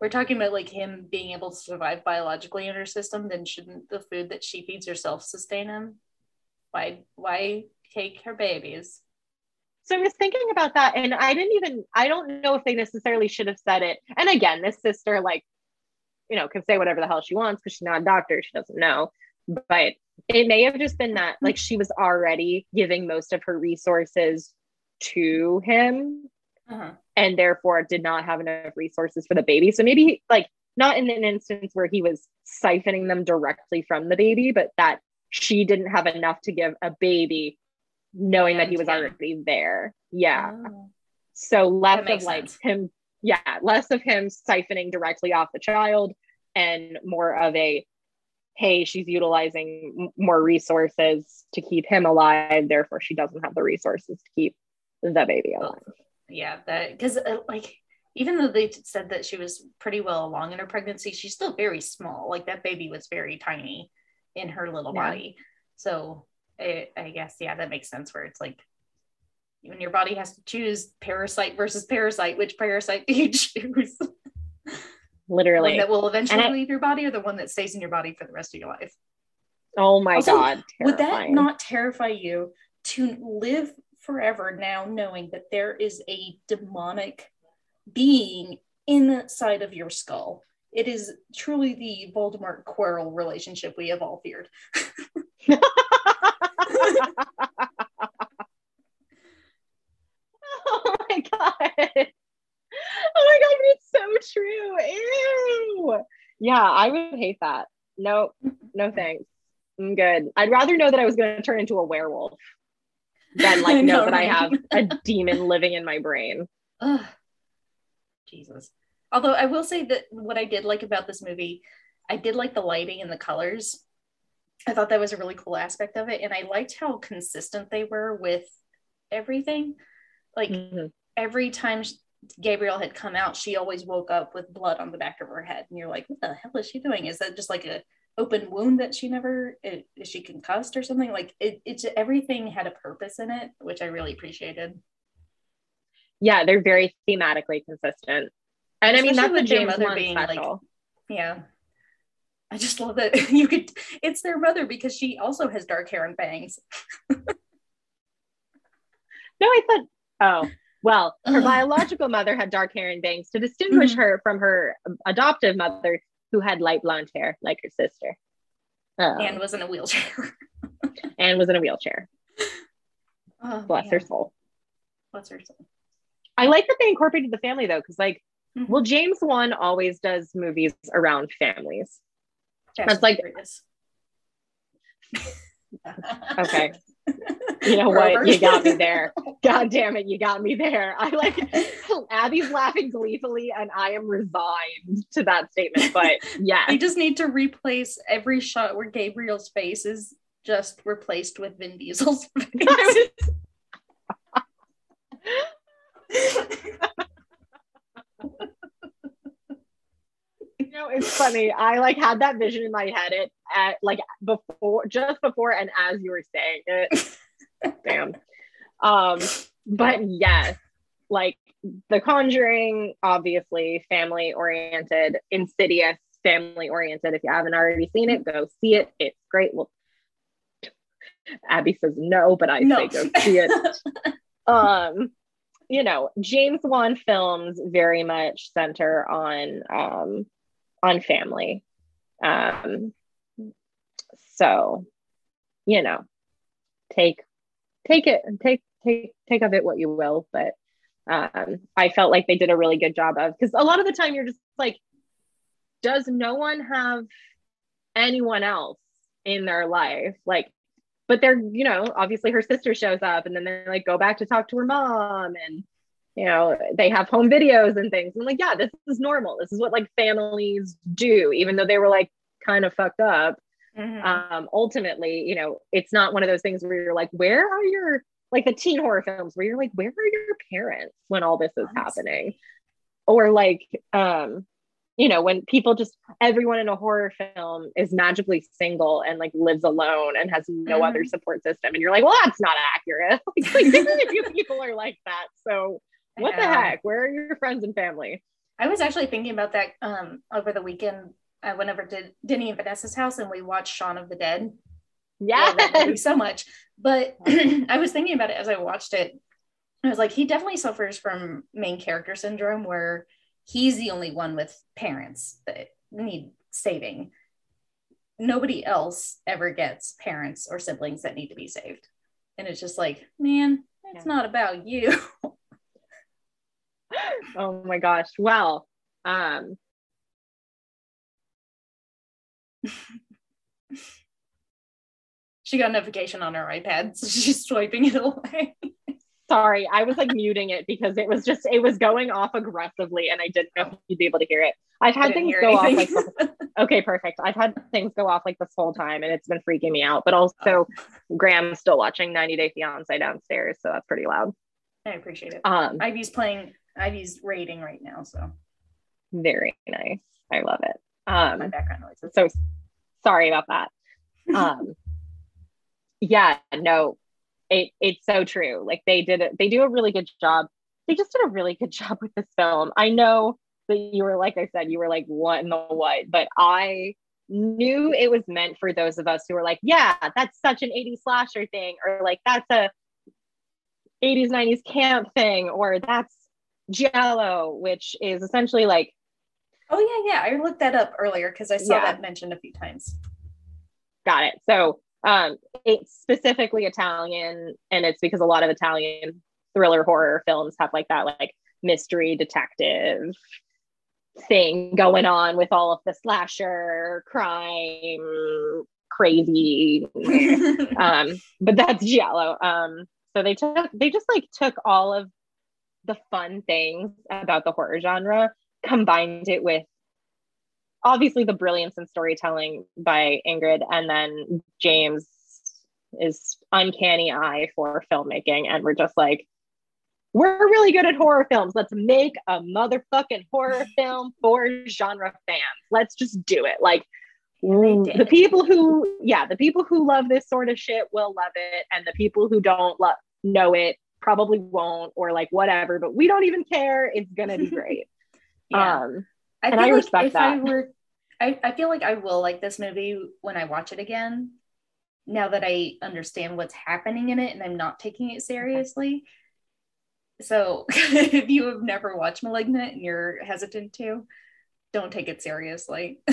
we're talking about like him being able to survive biologically in her system, then shouldn't the food that she feeds herself sustain him? Why why take her babies? So I was thinking about that, and I didn't even I don't know if they necessarily should have said it. And again, this sister like, you know, can say whatever the hell she wants because she's not a doctor, she doesn't know. But it may have just been that like she was already giving most of her resources to him uh-huh. and therefore did not have enough resources for the baby. So maybe like not in an instance where he was siphoning them directly from the baby, but that she didn't have enough to give a baby knowing that he was already there. Yeah. Oh. So less of like sense. him, yeah, less of him siphoning directly off the child and more of a hey, she's utilizing more resources to keep him alive, therefore she doesn't have the resources to keep the baby alive. yeah that because uh, like even though they said that she was pretty well along in her pregnancy she's still very small. Like that baby was very tiny in her little yeah. body. So it, i guess yeah that makes sense where it's like when your body has to choose parasite versus parasite which parasite <laughs> do you choose literally one that will eventually I, leave your body or the one that stays in your body for the rest of your life oh my also, god terrifying. would that not terrify you to live forever now knowing that there is a demonic being inside of your skull. It is truly the Voldemort Quirrell relationship we have all feared. <laughs> <laughs> oh my god. <laughs> Oh my god, it's so true. Ew. Yeah, I would hate that. No, no thanks. I'm good. I'd rather know that I was going to turn into a werewolf than like <laughs> know, know, that right? I have a <laughs> demon living in my brain. Ugh. Jesus. Although I will say that what I did like about this movie, I did like the lighting and the colors. I thought that was a really cool aspect of it. And I liked how consistent they were with everything. Like mm-hmm. every time Gabriel had come out, she always woke up with blood on the back of her head. And you're like, what the hell is she doing? Is that just like a open wound that she never eh, is she concussed or something like it, it's everything had a purpose in it which i really appreciated yeah they're very thematically consistent and Especially i mean that's the james mother being special. like yeah i just love that <laughs> you could it's their mother because she also has dark hair and bangs <laughs> no i thought oh well, her biological mother had dark hair and bangs to distinguish mm-hmm. her from her adoptive mother, who had light blonde hair like her sister. Um, and was in a wheelchair. <laughs> and was in a wheelchair. Oh, Bless her soul. Bless her soul. I like that they incorporated the family though, because like, Mhm. well, James Wan always does movies around families. Fast That's like- Okay. <laughs> You know what? You got me there. <laughs> God damn it, you got me there. I like <laughs> Abby's laughing gleefully, and I am resigned to that statement. But yeah, We just need to replace every shot where Gabriel's face is just replaced with Vin Diesel's <laughs> face. you know, it's funny. I like had that vision in my head it at like before, just before, and as you were saying it. <laughs> Damn. Um, but yes, like The Conjuring, obviously family oriented, Insidious, family oriented. If you haven't already seen it, go see it. It's great. Well, Abby says no, but I no. say go see it. <laughs> um you know james wan films very much center on um on family um so you know take take it take take take of it what you will but um i felt like they did a really good job of because a lot of the time you're just like does no one have anyone else in their life? Like but they're you know obviously her sister shows up and then they like go back to talk to her mom and you know they have home videos and things. And like yeah this is normal. This is what like families do even though they were like kind of fucked up Mhm. um ultimately you know it's not one of those things where you're like where are your like the teen horror films where you're like where are your parents when all this is happening or like um you know when people just everyone in a horror film is magically single and like lives alone and has no Mhm. other support system and you're like well that's not accurate <laughs> like, like very few <laughs> people are like that so what the heck where are your friends and family I was actually thinking about that um over the weekend. I went over to Denny and Vanessa's house and we watched Shaun of the Dead. yeah so much. But <laughs> <clears throat> I was thinking about it as I watched it. I was like, he definitely suffers from main character syndrome where he's the only one with parents that need saving. Nobody else ever gets parents or siblings that need to be saved. And it's just like, man, it's Yeah. not about you. <laughs> oh my gosh well um <laughs> she got a notification on her iPad, so <laughs> she's swiping it away. sorry i was like muting it because it was just it was going off aggressively and i didn't know if you'd be able to hear it. I've had things go off like <laughs> okay perfect. I've had things go off like this whole time and it's been freaking me out but also Oh. graham's still watching 90 day fiance downstairs so that's pretty loud. I appreciate it. um Ivy's playing Ivy's rating right now, so. Very nice. I love it my um background noises. so sorry about that. <laughs> Um yeah no it it's so true. Like they did it they do a really good job. They just did a really good <laughs> job with this film. I know that you were like i said you were like what in the what but i knew it was meant for those of us who were like yeah that's such an 80s slasher thing or like that's a 80s 90s camp thing or that's giallo which is essentially like Oh yeah, yeah. I looked that up earlier because I saw Yeah. that mentioned a few times. Got it. So um, it's specifically Italian, and it's because a lot of Italian thriller horror films have like that like mystery detective thing going on with all of the slasher crime crazy <laughs> um but that's giallo um so they took they just like took all of the fun things about the horror genre combined it with obviously the brilliance in storytelling by ingrid and then james is uncanny eye for filmmaking and we're just like we're really good at horror films. Let's make a motherfucking horror <laughs> film for genre fans. Let's just do it. Like the people who yeah the people who love this sort of shit will love it and the people who don't lo- know it probably won't or like whatever but we don't even care. It's gonna be <laughs> great yeah. um I and I like respect if I that. were I, I feel like I will like this movie when I watch it again. Now that I understand what's happening in it and I'm not taking it seriously. So <laughs> if you have never watched Malignant and you're hesitant to, don't take it seriously. <laughs>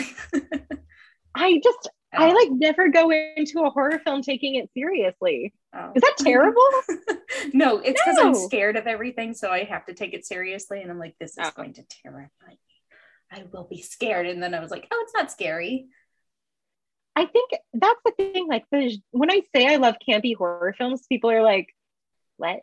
i just i all. like never go into a horror film taking it seriously Oh. Is that <laughs> terrible? <laughs> no, it's because I'm scared of everything, so I have to take it seriously. And I'm like, this is Oh. going to terrify me. I will be scared. And then I was like, oh, it's not scary. I think that's the thing. Like the when I say I love campy horror films, people are like, "What?"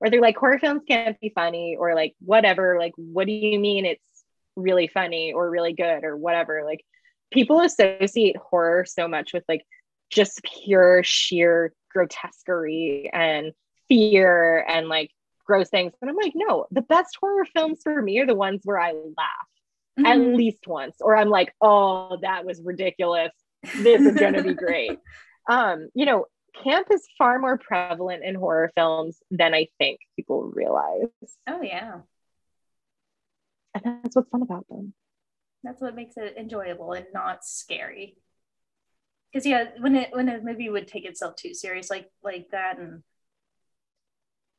Or they're like, "Horror films can't be funny," or like, "Whatever." Like, what do you mean it's really funny or really good or whatever? Like, people associate horror so much with like just pure sheer grotesquerie and fear and like gross things. And I'm like, no, the best horror films for me are the ones where I laugh at Mhm. least once, or I'm like, oh, that was ridiculous this is going to be great. <laughs> Um, you know, camp is far more prevalent in horror films than I think people realize. oh, yeah. And that's what's fun about them. That's what makes it enjoyable and not scary. Because yeah, when it when a movie would take itself too serious like like that, and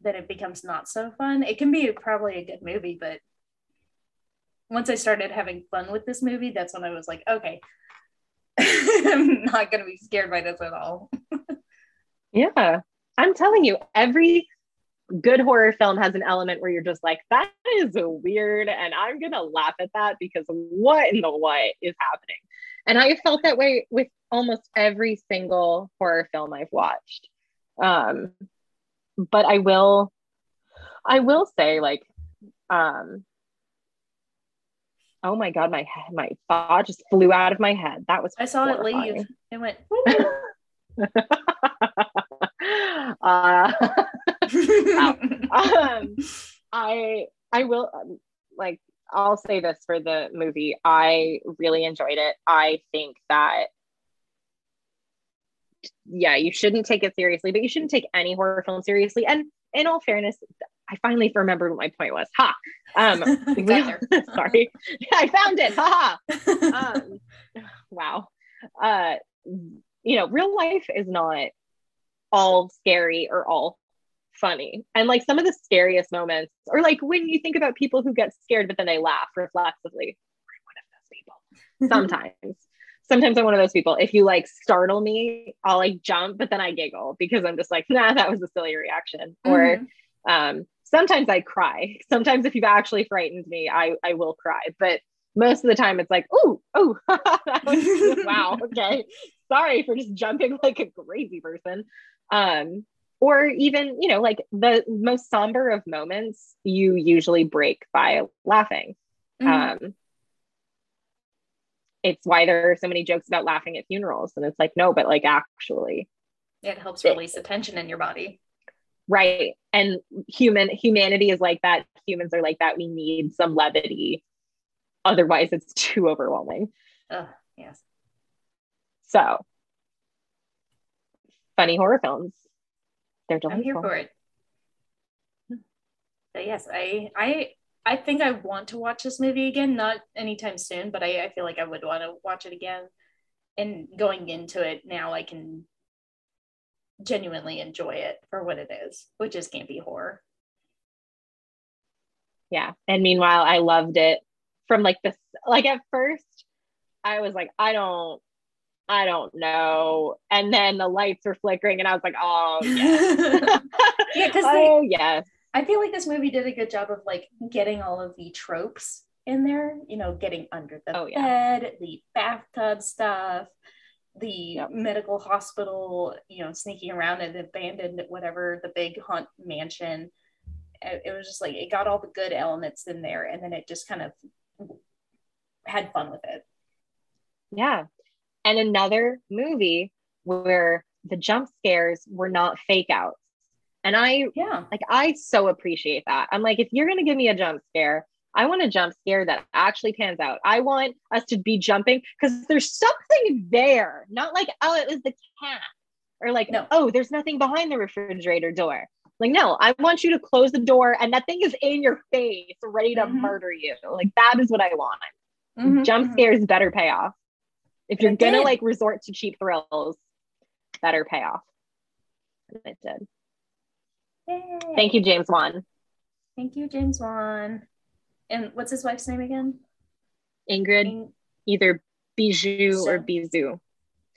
then it becomes not so fun. It can be probably a good movie, but once I started having fun with this movie, that's when I was like, okay, <laughs> I'm not gonna be scared by this at all. <laughs> Yeah. I'm telling you, every good horror film has an element where you're just like, that is weird. And I'm going to laugh at that because what in the what is happening? And I have felt that way with almost every single horror film I've watched. Um, but I will, I will say, like, um, oh my god, my head, my thought just flew out of my head. That was I saw it horrifying. leave. It went. <laughs> <laughs> uh, <laughs> um, I I will um, like I'll say this for the movie. I really enjoyed it. I think that yeah, you shouldn't take it seriously, but you shouldn't take any horror film seriously. And in all fairness, I finally remembered what my point was. Ha. Um <laughs> <laughs> sorry. I found it. Ha ha. Um wow. Uh you know, real life is not all scary or all funny. And like some of the scariest moments, or like when you think about people who get scared but then they laugh reflexively, I'm one of those people. <laughs> Sometimes. Sometimes I'm one of those people. If you like startle me, I'll like jump, but then I giggle because I'm just like, nah, that was a silly reaction. Or Mhm. um, sometimes I cry. Sometimes if you've actually frightened me, I I will cry. But most of the time, it's like, oh, oh, <laughs> wow, <laughs> okay. Sorry for just jumping like a crazy person. Um, or even, you know, like the most somber of moments, you usually break by laughing. Mhm. Um, it's why there are so many jokes about laughing at funerals, and it's like, no, but like actually, it helps release the tension in your body. right and human humanity is like that humans are like that we need some levity otherwise it's <laughs> too overwhelming Ugh, yes. so funny horror films they're I'm here for it. But yes, I I I think I want to watch this movie again, not anytime soon, but I, I feel like I would want to watch it again. And going into it now, I can genuinely enjoy it for what it is, which is campy horror. yeah and meanwhile i loved it from like this like at first i was like i don't i don't know and then the lights were flickering and i was like oh <laughs> yeah <laughs> Yeah, 'cause oh yes I feel like this movie did a good job of like getting all of the tropes in there, you know, getting under the Oh, yeah. bed, the bathtub stuff, the Yep. medical hospital, you know, sneaking around an abandoned whatever, the big haunt mansion. It was just like it got all the good elements in there and then it just kind of had fun with it. Yeah. And another movie where the jump scares were not fake outs. And I Yeah. like I so appreciate that. I'm like, if you're gonna give me a jump scare, I want a jump scare that actually pans out. I want us to be jumping because there's something there, not like, oh, it was the cat. Or like, No. oh, there's nothing behind the refrigerator door. Like, no, I want you to close the door and that thing is in your face, ready to Mhm. murder you. Like that is what I want Mhm, jump mhm. scares better pay off. If you're gonna did. like resort to cheap thrills, better pay off. And it did. Yay. Thank you, James Wan. Thank you, James Wan. And what's his wife's name again? Ingrid, In- either Bijou or So- Bizou.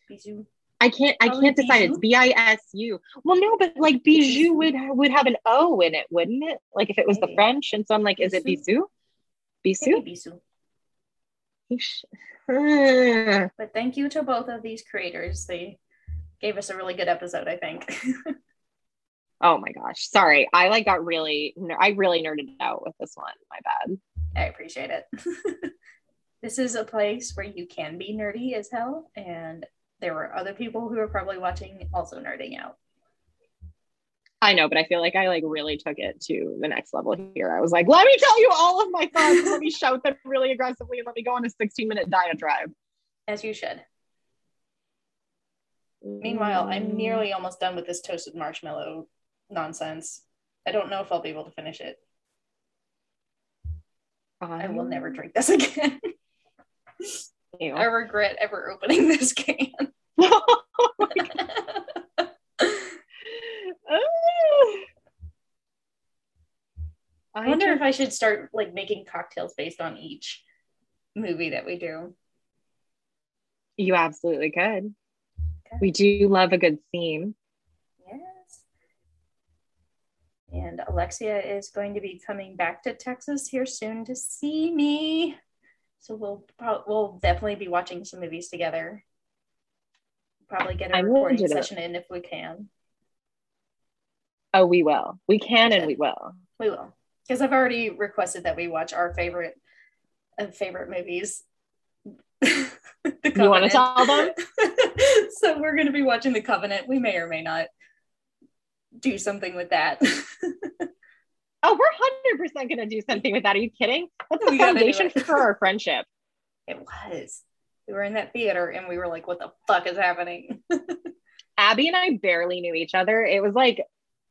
Bijou. I can't. I Probably can't decide. It's B I S U. Well, no, but like bijou would would have an O in it, wouldn't it? Like if it was the French, and so I'm like, is it Bisou? bisou? Bisou. Maybe Bisou. Yeesh. Ah. But thank you to both of these creators. They gave us a really good episode, I think. <laughs> Oh my gosh. Sorry. I like got really. I really nerded out with this one. My bad. I appreciate it. <laughs> this is a place where you can be nerdy as hell, and there were other people who were probably watching also nerding out. I know, but I feel like I like really took it to the next level here. I was like, let me tell you all of my thoughts. let me shout them really aggressively and let me go on a 16 minute diatribe. As you should. Mm. Meanwhile, I'm nearly almost done with this toasted marshmallow nonsense. I don't know if I'll be able to finish it. I will never drink this <laughs> again. I regret ever opening this can. <laughs> <laughs> I wonder if I should start like making cocktails based on each movie that we do. you absolutely could. Okay. We do love a good theme. Yes. And Alexia is going to be coming back to Texas here soon to see me. So we'll we'll definitely be watching some movies together. Probably get a I'm recording session in if we can. Oh, we will. We can and we will. We will. Because I've already requested that we watch our favorite uh, favorite movies. <laughs> The You want to tell them? <laughs> so we're going to be watching The Covenant. We may or may not do something with that. <laughs> Oh, we're 100% going to do something with that. Are you kidding? That's the We foundation for our friendship. it was. We were in that theater and we were like, what the fuck is happening? Abby and I barely knew each other. It was like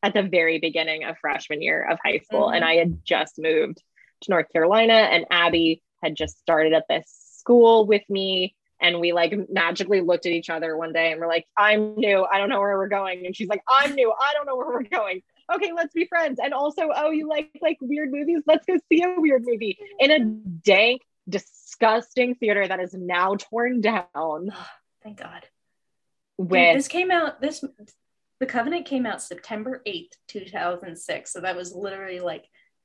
at the very beginning of freshman year of high school, Mhm. and I had just moved to North Carolina, and Abby had just started at this school with me. And we like magically looked at each other one day and we're like, I'm new. I don't know where we're going. And she's like, I'm new. I don't know where we're going. Okay, let's be friends. And also, oh, you like like weird movies? Let's go see a weird movie in a dank, disgusting theater that is now torn down <sighs> Thank God. Dude, this came out, this, The Covenant came out September 8th, 2006. So that was literally like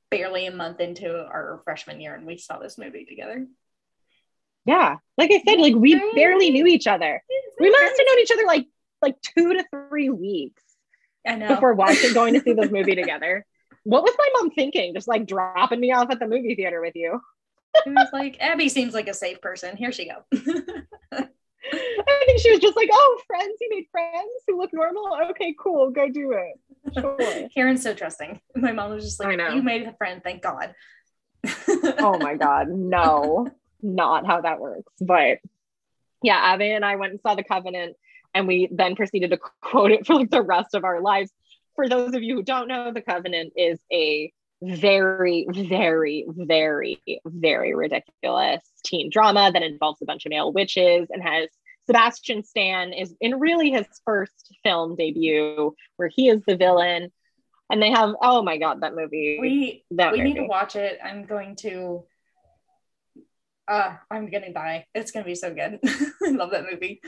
barely a month into our freshman year and we saw this movie together. Yeah. Like I said, like we barely knew each other. We must have known each other like like two to three weeks I know. before watching going to see this movie <laughs> together. What was my mom thinking? Just like dropping me off at the movie theater with you. It was like, Abby seems like a safe person. Here she go. <laughs> I think she was just like, oh, friends, you made friends who look normal. Okay, cool, go do it. Sure. <laughs> Karen's so trusting. My mom was just I like, know. you made a friend, thank God. <laughs> oh my god, no, not how that works. But yeah, Abby and I went and saw the Covenant, and we then proceeded to <laughs> quote it for like the rest of our lives. For those of you who don't know, the Covenant is a very, very, very, very ridiculous teen drama that involves a bunch of male witches and has Sebastian Stan is in really his first film debut where he is the villain. And they have oh my god, that movie. we that we need to watch it. I'm going to uh I'm gonna die. It's gonna be so good. <laughs> I love that movie.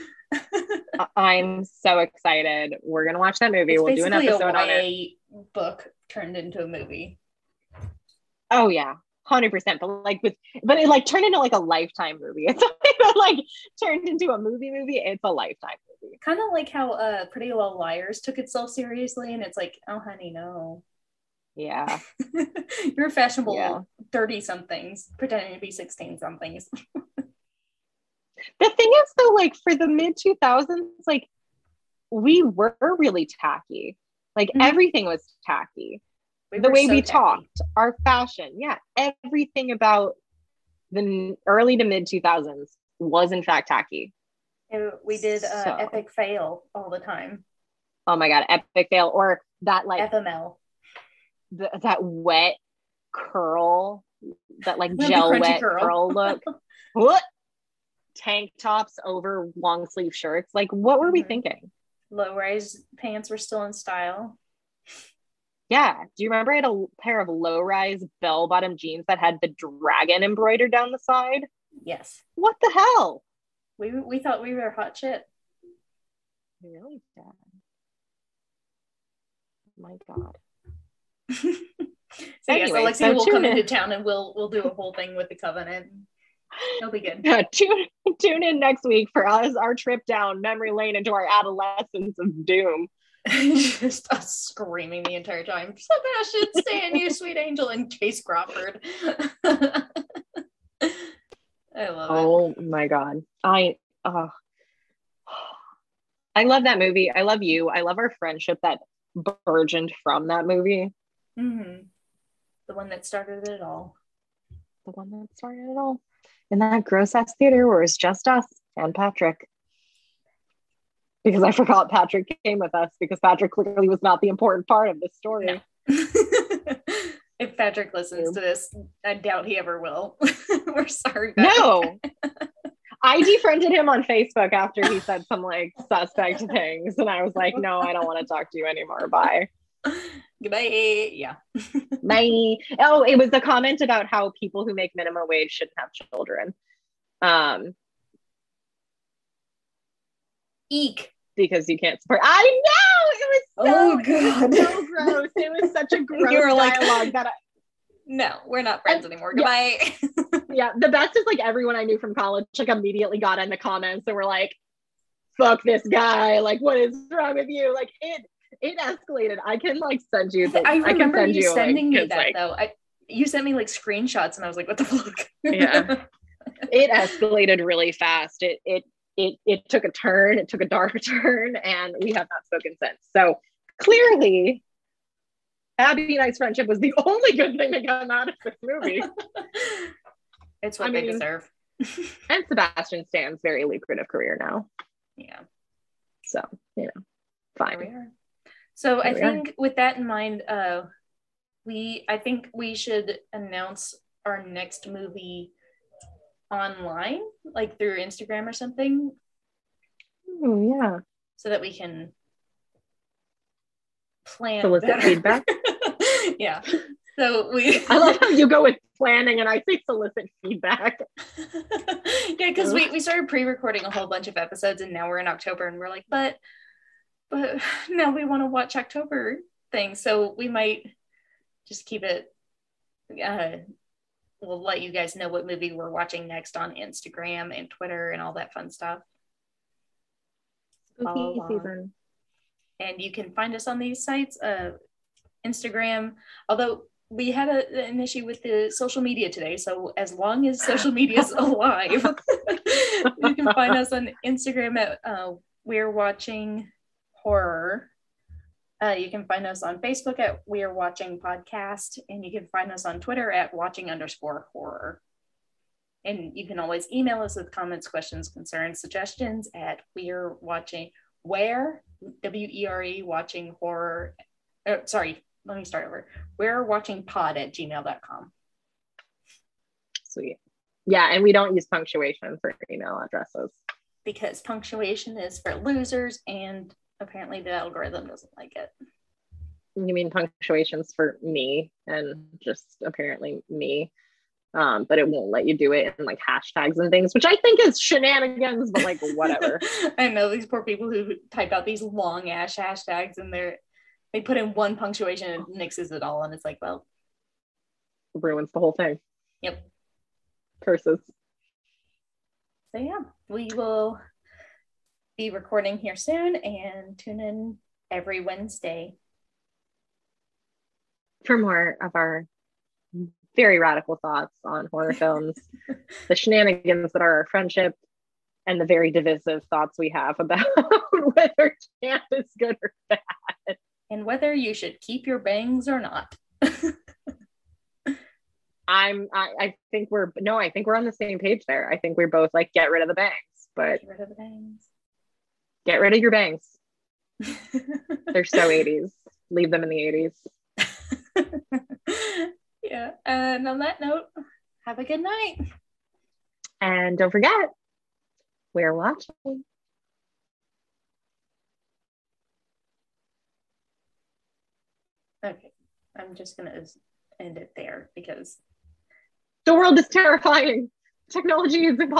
<laughs> I'm so excited. We're gonna watch that movie. It's we'll do an episode a on it. Book turned into a movie. Oh yeah, hundred percent. But like with, but it like turned into like a lifetime movie. <laughs> It's like turned into a movie movie. It's a lifetime movie. Kind of like how uh Pretty Little Liars took itself seriously and it's like, oh honey, no. Yeah, <laughs> You're fashionable Yeah. 30 somethings pretending to be 16 somethings. <laughs> the thing is though, like for the mid two thousands, like we were really tacky. Like Mhm. everything was tacky. We the way so we talked, our fashion, yeah, everything about the early to mid two thousands was in fact tacky. And We did uh, So- epic fail all the time. Oh my god, epic fail or that like FML. the, that wet curl, that like <laughs> gel wet curl. curl, look. <laughs> what? Tank tops over long sleeve shirts. Like, what were we Mhm. thinking? Low rise pants were still in style. Yeah. Do you remember I had a pair of low rise bell bottom jeans that had the dragon embroidered down the side? Yes. What the hell? We, we thought we were hot shit. really dead. My God. <laughs> so Anyway, yes, Alexia so will come in. into town and we'll we'll do a whole thing with the covenant. It'll be good. <laughs> Yeah, tune, tune in next week for us our trip down memory lane into our adolescence of doom. <laughs> Just us screaming the entire time. Sebastian, Stan, you sweet angel, and Chace Crawford. <laughs> I love it. Oh my god. I uh, I love that movie. I love you. I love our friendship that burgeoned from that movie. Mhm. The one that started it all. The one that started it all. In that gross ass theater where it's just us and Patrick. Because I forgot Patrick came with us because Patrick clearly was not the important part of this story. No. <laughs> if Patrick listens to this, I doubt he ever will. <laughs> We're sorry. Patrick. No. <laughs> I defriended him on Facebook after he said some like suspect things. And I was like, no, I don't want to talk to you anymore. Bye. Goodbye. Yeah. Bye. Oh, it was the comment about how people who make minimum wage shouldn't have children. Um, Eek. Because you can't support. I know it was oh so, Oh, it was God. so <laughs> gross. It was such a gross You were like- dialogue that I, No, we're not friends anymore. Yeah. Goodbye. <laughs> yeah, the best is like everyone I knew from college like immediately got in the comments and were like, "Fuck this guy! Like, what is wrong with you?" Like it it escalated. I can like send you. The, I can remember send you, like, sending me 'cause, that like, though. I you sent me like screenshots and I was like, what the fuck? Yeah. <laughs> It escalated really fast. It it it it took a turn. It took a dark <laughs> turn, and we have not spoken since. So clearly. Abby and I's friendship was the <laughs> only good thing to come out of this movie. <laughs> it's what I they mean- deserve. and Sebastian Stan's very lucrative career now. yeah. So, you know, fine. are. So I Here are. think with that in mind, uh we I think we should announce our next movie online, like through Instagram or something, Oh, yeah. so that we can plan Solicit better. feedback. <laughs> yeah. So we I love how you go with planning and I say solicit feedback. <laughs> yeah, because we, we started pre-recording a whole bunch of episodes and now we're in October and we're like, but but <laughs> now we want to watch October things. So we might just keep it uh we'll let you guys know what movie we're watching next on Instagram and Twitter and all that fun stuff. Spooky season. and you can find us on these sites uh instagram although we had a, an issue with the social media today so as long as social media is <laughs> alive <laughs> you can find us on instagram at uh, we're watching horror uh, you can find us on facebook at we're watching podcast and you can find us on twitter at watching underscore horror and you can always email us with comments questions concerns suggestions at we're watching where w-e-r-e watching horror uh, sorry let me start over we're watching pod at gmail.com Sweet. Yeah, and we don't use punctuation for email addresses. because punctuation is for losers and apparently the algorithm doesn't like it You mean punctuation's for me and just apparently me. Um, but it won't let you do it in like hashtags and things, which I think is shenanigans, but like whatever. <laughs> i know these poor people who type out these long ass hashtags and they're they put in one punctuation and it mixes it all and it's like well Ruins the whole thing. yep Curses. so yeah we will be recording here soon and tune in every wednesday For more of our very radical thoughts on horror films, <laughs> the shenanigans that are our friendship, and the very divisive thoughts we have about <laughs> whether camp is good or bad. and whether you should keep your bangs or not <laughs> I'm I, I think we're no, I think we're on the same page there. I think we're both like get rid of the bangs, but get rid of the bangs get rid of your bangs. <laughs> They're so 80s. Leave them in the 80s. <laughs> yeah. And on that note, have a good night. And don't forget, we're watching. Okay. I'm just going to end it there because The world is terrifying. Technology is impossible.